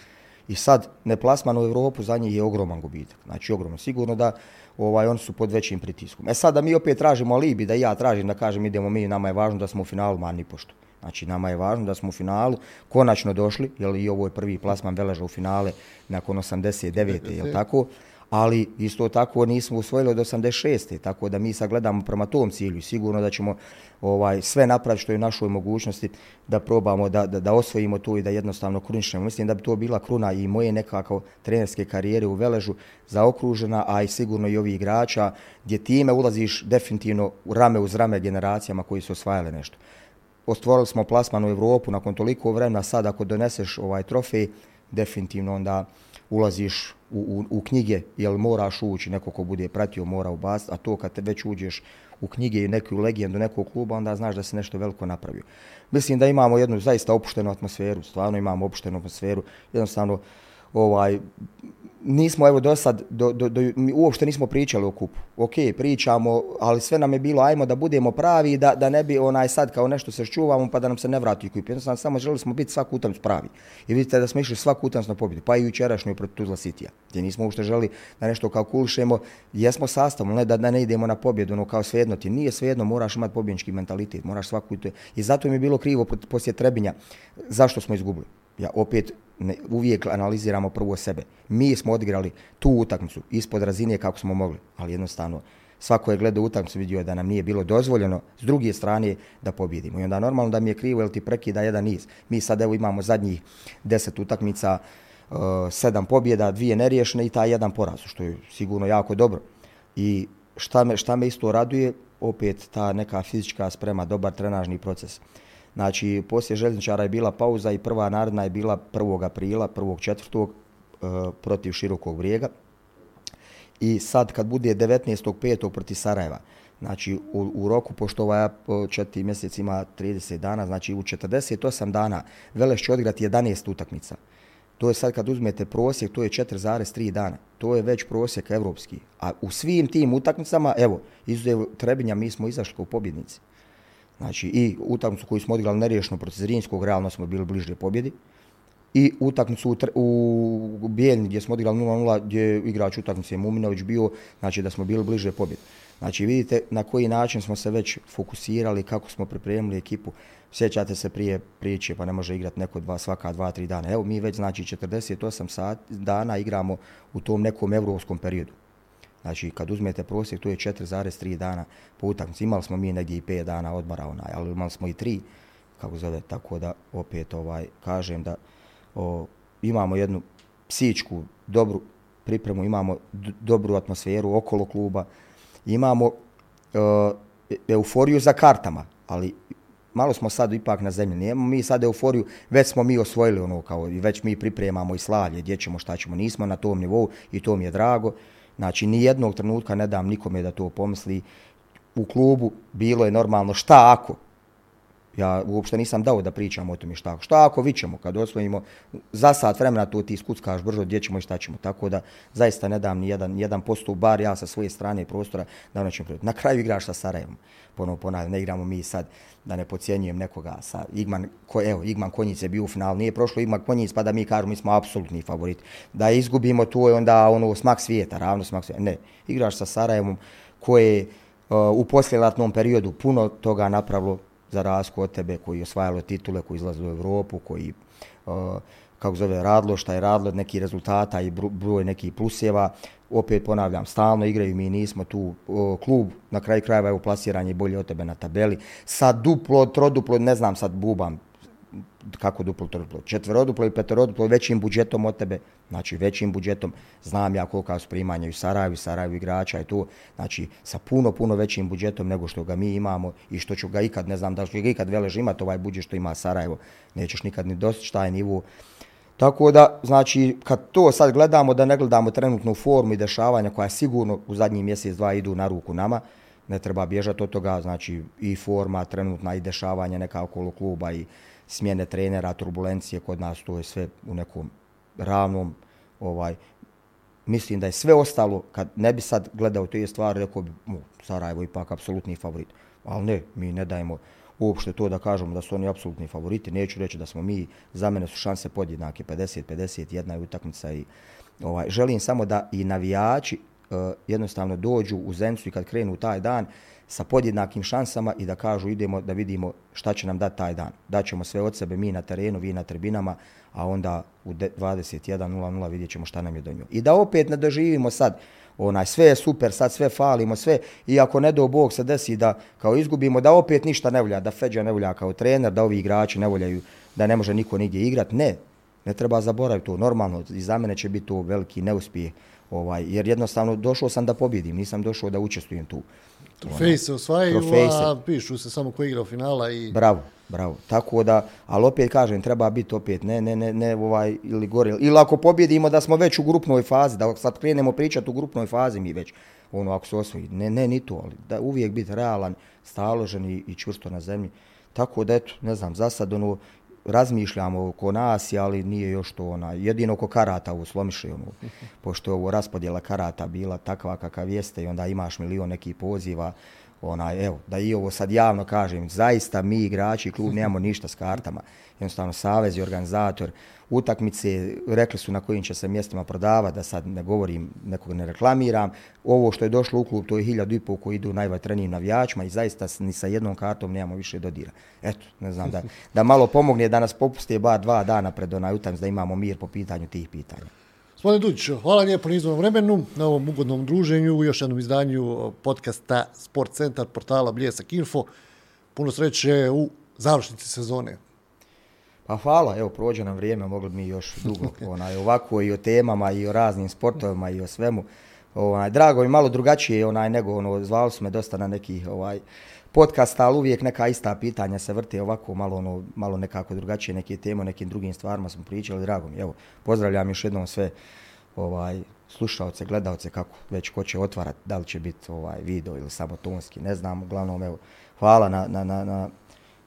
I sad, neplasman u Evropu za njih je ogroman gubitak. Znači, ogromno. Sigurno da ovaj oni su pod većim pritiskom. E sad da mi opet tražimo alibi, da ja tražim da kažem idemo mi, nama je važno da smo u finalu, ma ni pošto. Znači, nama je važno da smo u finalu konačno došli, jer i ovo je prvi plasman Veleža u finale nakon 89. je li tako? ali isto tako nismo usvojili od 86. Tako da mi sad gledamo prema tom cilju. Sigurno da ćemo ovaj sve napraviti što je u našoj mogućnosti da probamo da, da, da osvojimo to i da jednostavno krunišemo. Mislim da bi to bila kruna i moje nekako trenerske karijere u Veležu zaokružena, a i sigurno i ovih igrača gdje time ulaziš definitivno u rame uz rame generacijama koji su osvajale nešto. Ostvorili smo plasman u Evropu nakon toliko vremena, sad ako doneseš ovaj trofej, definitivno onda ulaziš u, u, u knjige, jel moraš ući, neko ko bude pratio mora ubaciti, a to kad te već uđeš u knjige i neku legendu nekog kluba, onda znaš da se nešto veliko napravio. Mislim da imamo jednu zaista opuštenu atmosferu, stvarno imamo opuštenu atmosferu, jednostavno ovaj, nismo evo do sad, do, do, do, mi uopšte nismo pričali o kupu. Ok, pričamo, ali sve nam je bilo, ajmo da budemo pravi, da, da ne bi onaj sad kao nešto se ščuvamo pa da nam se ne vrati kup. Jednostavno samo želili smo biti svaku utakmicu pravi. I vidite da smo išli svaku utakmicu na pobjedu, pa i jučerašnju protiv Tuzla Citya, gdje nismo uopšte želi da nešto kalkulišemo, jesmo sastavom, ne da, da ne idemo na pobjedu, no kao svejedno ti nije svejedno, moraš imati pobjednički mentalitet, moraš svaku I zato mi je bilo krivo poslije Trebinja zašto smo izgubili. Ja opet ne, uvijek analiziramo prvo sebe. Mi smo odigrali tu utakmicu ispod razine kako smo mogli, ali jednostavno svako je gledao utakmicu vidio da nam nije bilo dozvoljeno s druge strane da pobjedimo. I onda normalno da mi je krivo jer ti prekida jedan niz. Mi sad evo imamo zadnjih deset utakmica, uh, sedam pobjeda, dvije neriješene i taj jedan poraz, što je sigurno jako dobro. I šta me, šta me isto raduje, opet ta neka fizička sprema, dobar trenažni proces. Znači, poslije željezničara je bila pauza i prva narodna je bila 1. aprila, 1. četvrtog, e, protiv Širokog brijega. I sad kad bude 19.5. protiv Sarajeva, znači u, u roku, pošto ovaj četiri mjesec ima 30 dana, znači u 48 dana Veleš će odigrati 11 utakmica. To je sad kad uzmete prosjek, to je 4,3 dana. To je već prosjek evropski. A u svim tim utakmicama, evo, izuzev Trebinja, mi smo izašli kao pobjednici. Znači i utakmicu koju smo odigrali nerješno protiv Zrinskog, realno smo bili bliže pobjedi. I utakmicu u, u, u Bijeljni gdje smo odigrali 0-0, gdje je igrač utakmice Muminović bio, znači da smo bili bliže pobjedi. Znači vidite na koji način smo se već fokusirali, kako smo pripremili ekipu. Sjećate se prije priče, pa ne može igrati neko dva, svaka dva, tri dana. Evo mi već znači 48 sat, dana igramo u tom nekom evropskom periodu. Znači, kad uzmete prosjek, to je 4,3 dana po utakmici. Imali smo mi negdje i 5 dana odmora, onaj, ali imali smo i 3, kako zove, tako da opet ovaj kažem da o, imamo jednu psičku, dobru pripremu, imamo dobru atmosferu okolo kluba, imamo e, euforiju za kartama, ali malo smo sad ipak na zemlji. Nijemo mi sad euforiju, već smo mi osvojili ono kao i već mi pripremamo i slavlje, gdje ćemo, šta ćemo. Nismo na tom nivou i to mi je drago. Znači, ni jednog trenutka ne dam nikome da to pomisli. U klubu bilo je normalno šta ako. Ja uopšte nisam dao da pričam o tome šta. Šta ako vi ćemo kad osvojimo za sat vremena to ti skuckaš brzo gdje ćemo i šta ćemo. Tako da zaista ne dam ni jedan, jedan posto bar ja sa svoje strane prostora da ono nećemo prijeti. Na kraju igraš sa Sarajevom. Ponovo ponavljam, ne igramo mi sad da ne pocijenjujem nekoga sa Igman, ko, evo, Igman Konjic je bio u finalu, nije prošlo Igman Konjic, pa da mi kažemo mi smo apsolutni favorit. Da izgubimo to je onda ono smak svijeta, ravno smak svijeta. Ne, igraš sa Sarajevom koje je uh, u posljelatnom periodu puno toga napravilo za razliku od tebe, koji je osvajalo titule, koji izlaze u Evropu, koji uh, kako zove, radlo, šta je radlo, neki rezultata i broj nekih pluseva. Opet ponavljam, stalno igraju, mi nismo tu o, klub, na kraju krajeva je plasiranje bolje od tebe na tabeli. Sa duplo, troduplo, ne znam sad bubam, kako duplo, triplo, četveroduplo i peteroduplo većim budžetom od tebe, znači većim budžetom, znam ja koliko su primanja u Sarajevu, Sarajevu igrača i to, znači sa puno, puno većim budžetom nego što ga mi imamo i što ću ga ikad, ne znam da ću ga ikad velež imati ovaj budžet što ima Sarajevo, nećeš nikad ni dostići taj nivu. Tako da, znači, kad to sad gledamo, da ne gledamo trenutnu formu i dešavanja koja sigurno u zadnji mjesec, dva idu na ruku nama, ne treba bježati od toga, znači i forma trenutna i dešavanja neka okolo kluba i smjene trenera, turbulencije kod nas, to je sve u nekom ravnom, ovaj, mislim da je sve ostalo, kad ne bi sad gledao te stvari, rekao bi, mu, Sarajevo ipak apsolutni favorit. Ali ne, mi ne dajemo uopšte to da kažemo da su oni apsolutni favoriti. Neću reći da smo mi, za mene su šanse podjednake, 50-50, jedna je utakmica i ovaj, želim samo da i navijači Eh, jednostavno dođu u Zencu i kad krenu taj dan sa podjednakim šansama i da kažu idemo da vidimo šta će nam dati taj dan. Daćemo sve od sebe, mi na terenu, vi na tribinama, a onda u 21.00 vidjet ćemo šta nam je do nju. I da opet ne doživimo sad, onaj sve je super, sad sve falimo, sve, i ako ne do Bog se desi da kao izgubimo, da opet ništa ne volja, da Feđa ne volja kao trener, da ovi igrači ne voljaju, da ne može niko nigdje igrat, ne, ne treba zaboraviti to, normalno, i za mene će biti to veliki neuspjeh, ovaj, jer jednostavno došao sam da pobjedim, nisam došao da učestvujem tu.
Trofeji se osvajaju, a pišu se samo ko igra u finala i...
Bravo, bravo. Tako da, ali opet kažem, treba biti opet, ne, ne, ne, ne ovaj, ili gore. Ili ako pobjedimo da smo već u grupnoj fazi, da sad krenemo pričati u grupnoj fazi mi već, ono, ako se osvoji, ne, ne, ni to, ali da uvijek biti realan, staložen i, i čvrsto na zemlji. Tako da, eto, ne znam, za sad, ono, razmišljamo oko nas, ali nije još to ona, jedino oko karata u Slomiši, ono, pošto je ovo raspodjela karata bila takva kakav jeste i onda imaš milion nekih poziva, ona, evo, da i ovo sad javno kažem, zaista mi igrači, klub, nemamo ništa s kartama. Jednostavno, savez i organizator utakmice, rekli su na kojim će se mjestima prodavati, da sad ne govorim, nekog ne reklamiram. Ovo što je došlo u klub, to je hiljadu i pol koji idu najvatrenijim navijačima i zaista ni sa jednom kartom nemamo više dodira. Eto, ne znam, da, da malo pomogne da nas popuste bar dva dana pred onaj utakmic, da imamo mir po pitanju tih pitanja.
Gospodin Dudić, hvala lijepo na izvornom vremenu, na ovom ugodnom druženju, u još jednom izdanju podcasta Sport Centar portala Bljesak Info. Puno sreće u završnici sezone.
Pa hvala, evo, prođe nam vrijeme, mogli mi još dugo onaj, ovako i o temama i o raznim sportovima i o svemu. Onaj, drago mi malo drugačije onaj, nego ono, zvali su me dosta na neki ovaj, podcasta, ali uvijek neka ista pitanja se vrte ovako, malo, ono, malo nekako drugačije, neke teme nekim drugim stvarima smo pričali, drago mi. Evo, pozdravljam još jednom sve ovaj, slušalce, gledalce, kako već ko će otvarati, da li će biti ovaj video ili samo tonski, ne znam, uglavnom, evo, hvala na, na, na, na,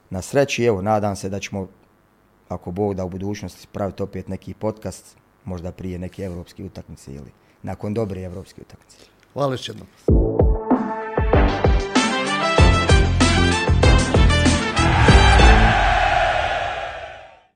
na sreći, evo, nadam se da ćemo, ako Bog da u budućnosti spraviti opet neki podcast, možda prije neke evropske utakmice ili nakon dobre evropske utakmice.
Hvala još jednom.